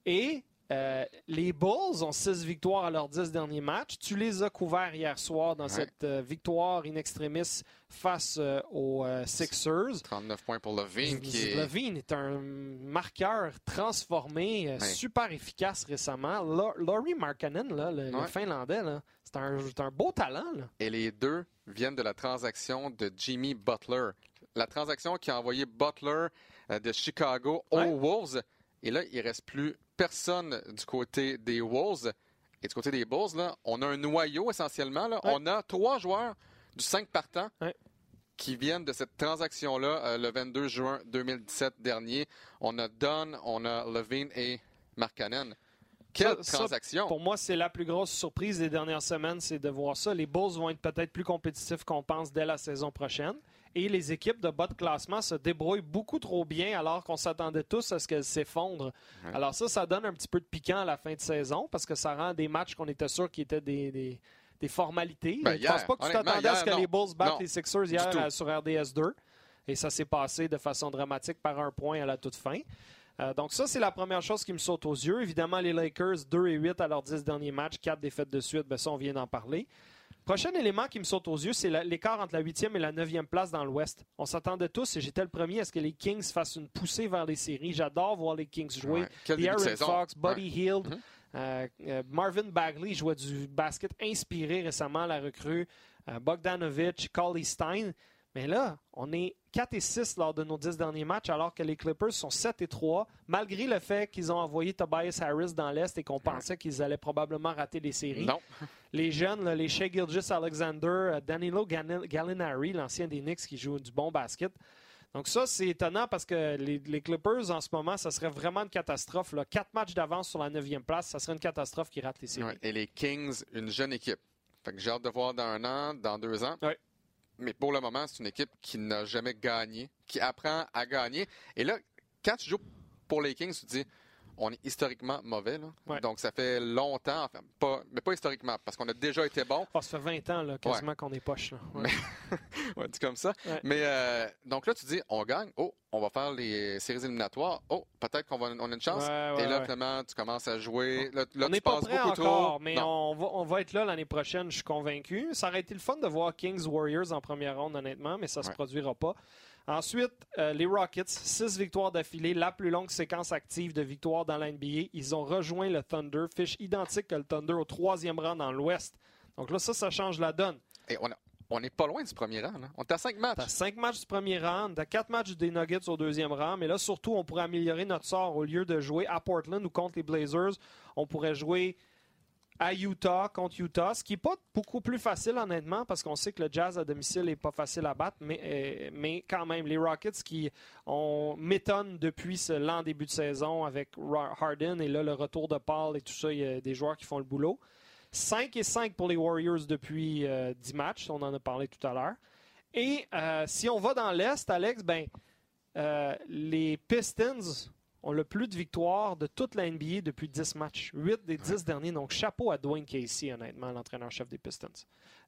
Et euh, les Bulls ont six victoires à leurs dix derniers matchs. Tu les as couverts hier soir dans cette euh, victoire in extremis face euh, aux Sixers. 39 points pour Levine. Qui est... Levine est un marqueur transformé, super efficace récemment. Laurie Markkanen, le, Finlandais, c'est un, un, beau talent. Et les deux viennent de la transaction de Jimmy Butler. La transaction qui a envoyé Butler de Chicago aux Wolves. Et là, il ne reste plus personne du côté des Wolves. Et du côté des Bulls, là, on a un noyau essentiellement. Là. On a trois joueurs du 5 partants qui viennent de cette transaction-là euh, le 22 juin 2017 dernier. On a Dunn, on a Levine et Markkanen. Quelle transaction! pour moi, c'est la plus grosse surprise des dernières semaines, c'est de voir ça. Les Bulls vont être peut-être plus compétitifs qu'on pense dès la saison prochaine et les équipes de bas de classement se débrouillent beaucoup trop bien alors qu'on s'attendait tous à ce qu'elles s'effondrent. Alors ça, ça donne un petit peu de piquant à la fin de saison parce que ça rend des matchs qu'on était sûr qui étaient des, formalités. Ben, je pense pas que tu t'attendais à ce que les Bulls battent les Sixers hier sur RDS 2. Et ça s'est passé de façon dramatique par un point à la toute fin. Euh, donc ça, c'est la première chose qui me saute aux yeux. Évidemment, les Lakers, 2 et 8 à leurs 10 derniers matchs, 4 défaites de suite, ben ça, on vient d'en parler. Prochain élément qui me saute aux yeux, c'est l'écart entre la 8e et la 9e place dans l'Ouest. On s'attendait tous, et j'étais le premier, à ce que les Kings fassent une poussée vers les séries. J'adore voir les Kings jouer. Ouais. Aaron Fox, Buddy Hield, mm-hmm. euh, euh, Marvin Bagley jouait du basket inspiré récemment, la recrue. Euh, Bogdanovich, Collie Stein. Mais là, on est 4 et 6 lors de nos 10 derniers matchs, alors que les Clippers sont 7 et 3, malgré le fait qu'ils ont envoyé Tobias Harris dans l'Est et qu'on pensait qu'ils allaient probablement rater les séries. Non. Les jeunes, les Shea Gilgis Alexander, euh, Danilo Gallinari, l'ancien des Knicks qui joue du bon basket. Donc ça, c'est étonnant parce que les, Clippers, en ce moment, ça serait vraiment une catastrophe. Là. Quatre matchs d'avance sur la 9e place, ça serait une catastrophe qui rate les séries. et les Kings, une jeune équipe. Fait que j'ai hâte de voir dans un an, dans deux ans. Ouais mais pour le moment, c'est une équipe qui n'a jamais gagné, qui apprend à gagner. Et là, quand tu joues pour les Kings, tu te dis, on est historiquement mauvais. Donc, ça fait longtemps, enfin, pas, mais pas historiquement, parce qu'on a déjà été bon. Oh, ça fait 20 ans, là, quasiment, qu'on est poche. Là. Ouais. dit comme ça. Mais euh, donc là, tu dis, on gagne. Oh, on va faire les séries éliminatoires. Oh, peut-être qu'on on a une chance. Et là, finalement, tu commences à jouer. Là, on n'est pas prêt encore, mais on va, on va, être là l'année prochaine, je suis convaincu. Ça aurait été le fun de voir Kings Warriors en première ronde, honnêtement, mais ça ne se produira pas. Ensuite, euh, les Rockets, six victoires d'affilée, la plus longue séquence active de victoires dans la NBA. Ils ont rejoint le Thunder, fiche identique que le Thunder au troisième rang dans l'Ouest. Donc là, ça, ça change la donne. Et on n'est pas loin du premier rang. On est à cinq matchs. À cinq matchs du premier rang, à quatre matchs des Nuggets au deuxième rang. Mais là, surtout, on pourrait améliorer notre sort. Au lieu de jouer à Portland ou contre les Blazers, on pourrait jouer à Utah contre Utah, ce qui n'est pas beaucoup plus facile honnêtement parce qu'on sait que le Jazz à domicile n'est pas facile à battre, mais, euh, mais quand même, les Rockets qui m'étonnent depuis ce lent début de saison avec Harden et là le retour de Paul et tout ça, il y a des joueurs qui font le boulot. 5 et 5 pour les Warriors depuis 10 euh, matchs, on en a parlé tout à l'heure. Et euh, si on va dans l'Est, Alex, ben, les Pistons ont le plus de victoires de toute la NBA depuis 10 matchs. 8 des 10 derniers. Donc, chapeau à Dwayne Casey, honnêtement, l'entraîneur-chef des Pistons.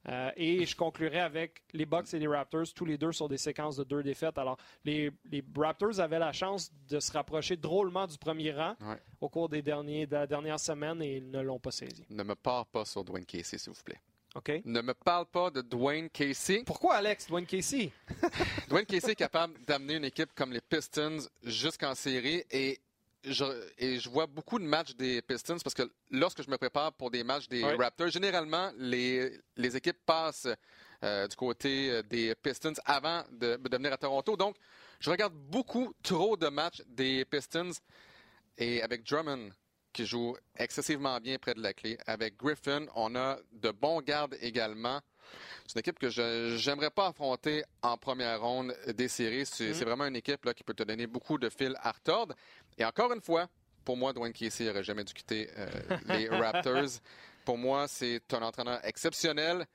Euh, et je conclurai avec les Bucks et les Raptors, tous les deux sur des séquences de deux défaites. Alors, les, Raptors avaient la chance de se rapprocher drôlement du premier rang au cours des derniers, de la dernière semaine et ils ne l'ont pas saisi. Ne me parle pas sur Dwayne Casey, s'il vous plaît. Ne me parle pas de Dwayne Casey. Pourquoi, Alex, Dwayne Casey? Dwayne Casey est capable d'amener une équipe comme les Pistons jusqu'en série et je, et je vois beaucoup de matchs des Pistons parce que lorsque je me prépare pour des matchs des Raptors, généralement, les, les équipes passent euh, du côté euh, des Pistons avant de, de, venir à Toronto. Donc, je regarde beaucoup trop de matchs des Pistons et avec Drummond, qui joue excessivement bien près de la clé. Avec Griffin, on a de bons gardes également. C'est une équipe que je n'aimerais pas affronter en première ronde des séries. C'est mm-hmm. vraiment une équipe là, qui peut te donner beaucoup de fil à retordre. Et encore une fois, pour moi, Dwayne Casey n'aurait jamais dû quitter euh, les Raptors. Pour moi, c'est un entraîneur exceptionnel.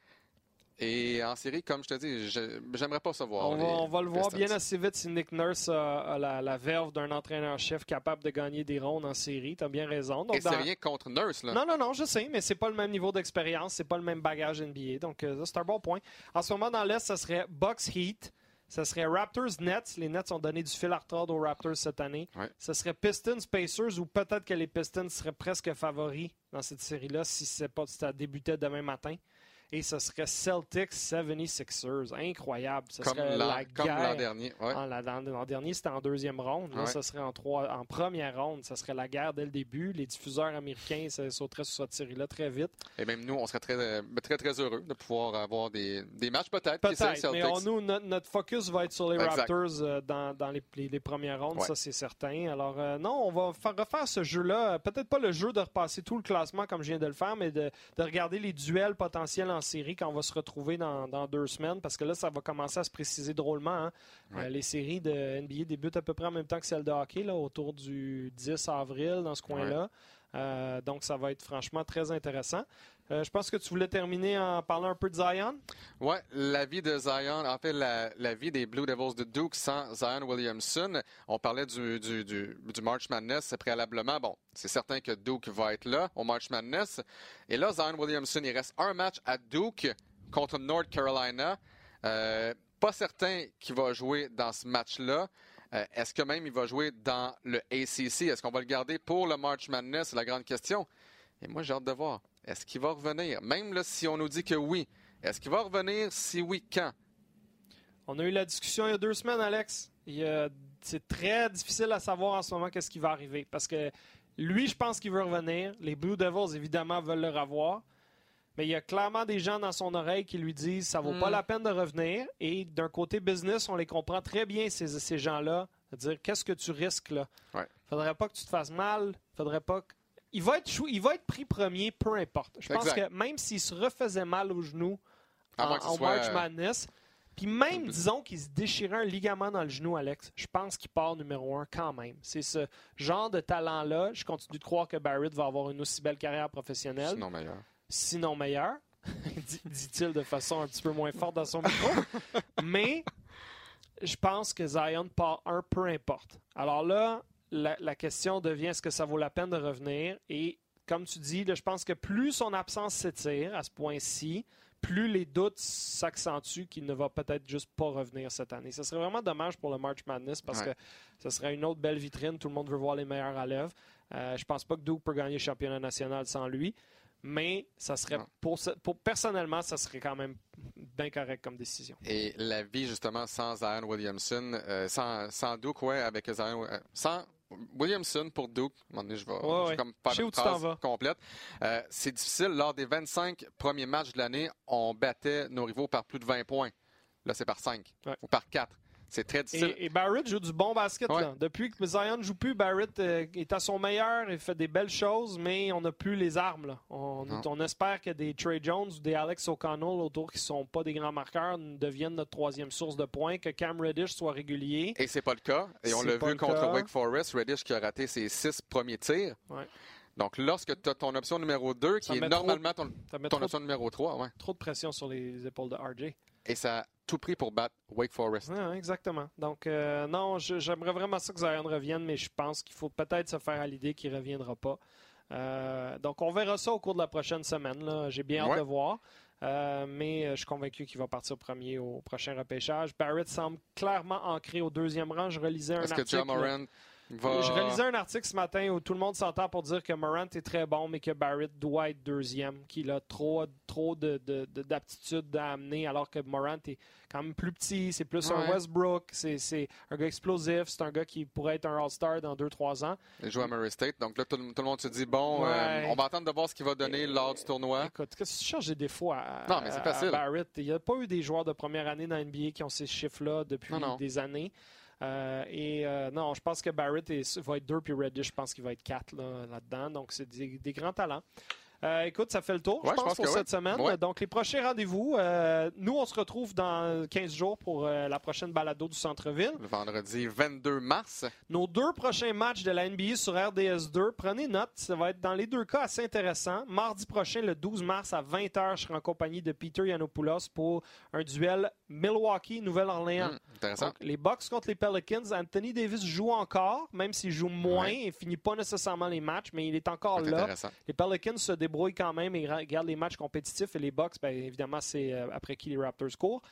Et en série, comme je te dis, j'aimerais pas savoir. On va, le voir bien assez vite si Nick Nurse a, la, verve d'un entraîneur-chef capable de gagner des rondes en série. Tu as bien raison. Donc, Et c'est rien contre Nurse, là. Non, non, non, je sais, mais c'est pas le même niveau d'expérience, c'est pas le même bagage NBA. Donc, euh, c'est un bon point. En ce moment, dans l'Est, ce serait Bucks Heat. Ce serait Raptors-Nets. Les Nets ont donné du fil à retordre aux Raptors cette année. Ce serait Pistons-Pacers ou peut-être que les Pistons seraient presque favoris dans cette série-là si, pas, si ça débutait demain matin et ce serait Celtics 76ers. Incroyable. Ce comme serait la, l'an dernier. L'an dernier, c'était en deuxième ronde. Là, ce serait en, trois, en première ronde. Ce serait la guerre dès le début. Les diffuseurs américains sauteraient sur cette série-là très vite. Et même nous, on serait très, euh, très, très heureux de pouvoir avoir des, des matchs peut-être. Peut-être, mais nous, notre, focus va être sur les Raptors euh, dans, dans les, les, premières rondes, ça c'est certain. Alors euh, non, on va faire, refaire ce jeu-là. Peut-être pas le jeu de repasser tout le classement comme je viens de le faire, mais de, de regarder les duels potentiels en série quand on va se retrouver dans, deux semaines, parce que là, ça va commencer à se préciser drôlement. Hein. Euh, les séries de NBA débutent à peu près en même temps que celles de hockey, là, autour du 10 avril, dans ce coin-là. Euh, donc, ça va être franchement très intéressant. Euh, je pense que tu voulais terminer en parlant un peu de Zion? Oui, la vie de Zion, en fait, la, vie des Blue Devils de Duke sans Zion Williamson. On parlait du, du, du, March Madness préalablement. Bon, c'est certain que Duke va être là au March Madness. Et là, Zion Williamson, il reste un match à Duke contre North Carolina. Euh, pas certain qu'il va jouer dans ce match-là. Euh, est-ce que même il va jouer dans le ACC? Est-ce qu'on va le garder pour le March Madness? C'est la grande question. Et moi, j'ai hâte de voir. Est-ce qu'il va revenir? Même si on nous dit que oui, est-ce qu'il va revenir? Si oui, quand? On a eu la discussion il y a deux semaines, Alex. C'est très difficile à savoir en ce moment qu'est-ce qui va arriver. Parce que lui, je pense qu'il veut revenir. Les Blue Devils, évidemment, veulent le revoir. Mais il y a clairement des gens dans son oreille qui lui disent ça vaut pas hmm. la peine de revenir. Et d'un côté business, on les comprend très bien, ces, ces gens-là. dire qu'est-ce que tu risques là? Ouais. Faudrait pas que tu te fasses mal. Faudrait pas que il va, être il va être pris premier, peu importe. Je pense que même s'il se refaisait mal au genou en, March Madness, puis même, disons qu'il se déchirait un ligament dans le genou, Alex, je pense qu'il part numéro un quand même. C'est ce genre de talent-là. Je continue de croire que Barrett va avoir une aussi belle carrière professionnelle. Sinon meilleur. Sinon meilleur, dit-il de façon un petit peu moins forte dans son micro. Mais je pense que Zion part un, peu importe. Alors là, la, question devient est-ce que ça vaut la peine de revenir? Et comme tu dis, je pense que plus son absence s'étire à ce point-ci, plus les doutes s'accentuent qu'il ne va peut-être juste pas revenir cette année. Ce serait vraiment dommage pour le March Madness parce que ce serait une autre belle vitrine. Tout le monde veut voir les meilleurs à l'œuvre. Euh, je pense pas que Duke peut gagner le championnat national sans lui. Mais ça serait pour, personnellement, ça serait quand même bien correct comme décision. Et la vie justement sans Zion Williamson, euh, sans, sans Duke, ouais, avec Zion, euh, sans Williamson pour Duke. je vais, je vais comme phrase complète. Euh, c'est difficile. Lors des 25 premiers matchs de l'année, on battait nos rivaux par plus de 20 points. Là, c'est par 5 ou par 4. C'est très difficile. Et, Barrett joue du bon basket. Depuis que Zion ne joue plus, Barrett euh, est à son meilleur, il fait des belles choses, mais on n'a plus les armes. On, espère que des Trey Jones ou des Alex O'Connell autour qui ne sont pas des grands marqueurs deviennent notre troisième source de points, que Cam Reddish soit régulier. Et c'est pas le cas. Et on l'a vu contre Wake Forest, Reddish qui a raté ses six premiers tirs. Donc, lorsque tu as ton option numéro 2, qui est normalement ton, option numéro 3, trop de pression sur les épaules de RJ. Et ça tout pris pour battre Wake Forest. exactement. Donc, euh, non, j'aimerais vraiment ça que Zion revienne, mais je pense qu'il faut peut-être se faire à l'idée qu'il ne reviendra pas. Euh, donc, on verra ça au cours de la prochaine semaine. J'ai bien hâte de voir. Euh, mais je suis convaincu qu'il va partir premier au prochain repêchage. Barrett semble clairement ancré au deuxième rang. Je relisais un Est-ce article. Que John Moran je réalisais un article ce matin où tout le monde s'entend pour dire que Morant est très bon, mais que Barrett doit être deuxième, qu'il a trop, trop d'aptitude de, à amener, alors que Morant est quand même plus petit, c'est plus un Westbrook, c'est un gars explosif, c'est un gars qui pourrait être un All-Star dans 2-3 ans. Il joue à Murray State, donc là, tout, le monde se dit, bon, euh, on va attendre de voir ce qu'il va donner lors du tournoi. Écoute, que tu cherches des défauts à, non, mais facile. Barrett? Il n'y a pas eu des joueurs de première année dans NBA qui ont ces chiffres-là depuis des années. Euh, et euh, non, je pense que Barrett va être 2 puis Reddish, je pense qu'il va être 4 là-dedans. donc, c'est des, grands talents. Euh, écoute, ça fait le tour, je, pense, pour cette semaine. Donc, les prochains rendez-vous, euh, nous, on se retrouve dans 15 jours pour euh, la prochaine balado du centre-ville. Le vendredi 22 mars. Nos deux prochains matchs de la NBA sur RDS2, prenez note, ça va être dans les deux cas assez intéressant. Mardi prochain, le 12 mars à 20h, je serai en compagnie de Peter Yanopoulos pour un duel Milwaukee-Nouvelle-Orléans. Hum, intéressant. les Bucks contre les Pelicans. Anthony Davis joue encore, même s'il joue moins et finit pas nécessairement les matchs, mais il est encore là. Les Pelicans se débrouillent quand même et regardent les matchs compétitifs et les Bucks, bien évidemment, c'est euh, après qui les Raptors courent.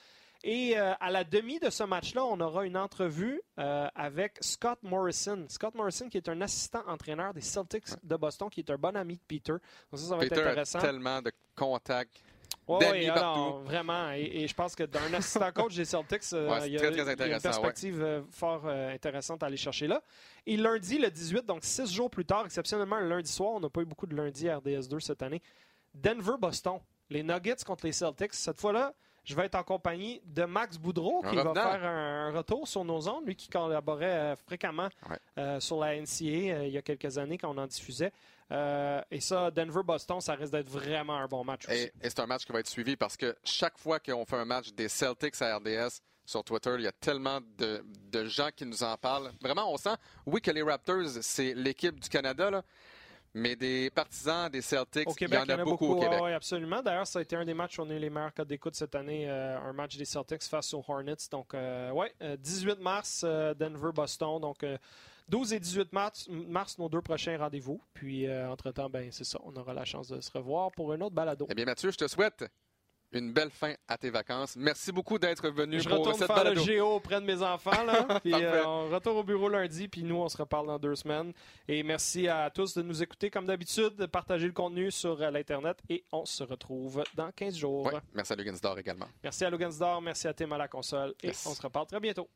Et euh, à la demi de ce match-là, on aura une entrevue euh, avec Scott Morrison. Scott Morrison, qui est un assistant entraîneur des Celtics de Boston, qui est un bon ami de Peter. Donc ça, ça va Peter être intéressant. A tellement de contacts. Oui, d'amis partout. vraiment. Et, et, je pense que d'un assistant coach des Celtics, euh, Ouais, c'est il, y a, très, très il y a une perspective euh, fort euh, intéressante à aller chercher là. Et lundi, le 18, donc six jours plus tard, exceptionnellement le lundi soir, on n'a pas eu beaucoup de lundi à RDS2 cette année. Denver-Boston. Les Nuggets contre les Celtics. Cette fois-là, je vais être en compagnie de Max Boudreau qui va faire un, retour sur nos ondes, lui qui collaborait euh, fréquemment Ouais. euh, sur la NCA euh, il y a quelques années quand on en diffusait. Euh, et ça, Denver-Boston, ça risque d'être vraiment un bon match aussi. Et, et c'est un match qui va être suivi parce que chaque fois qu'on fait un match des Celtics à RDS sur Twitter, il y a tellement de, de gens qui nous en parlent. Vraiment, on sent, oui, que les Raptors, c'est l'équipe du Canada, là, mais des partisans des Celtics, Au Québec, il y en a, beaucoup, au Québec. Oui, absolument. D'ailleurs, ça a été un des matchs où on a eu les meilleurs codes d'écoute cette année, euh, un match des Celtics face aux Hornets. Donc, euh, ouais, euh, 18 mars, euh, Denver-Boston. Donc, euh, 12 et 18 mars, mars, nos deux prochains rendez-vous. Puis, euh, entre-temps, ben, c'est ça, on aura la chance de se revoir pour un autre balado. Eh bien, Mathieu, je te souhaite une belle fin à tes vacances. Merci beaucoup d'être venu Je pour retourne cette faire balado. le géo auprès de mes enfants. Là, puis euh, on retourne au bureau lundi, puis nous, on se reparle dans deux semaines. Et merci à tous de nous écouter comme d'habitude, de partager le contenu sur euh, l'Internet. Et on se retrouve dans 15 jours. Ouais, merci à Lugansdor également. Merci à Lugansdor, merci à Tim à la console. Et Yes. on se reparle très bientôt.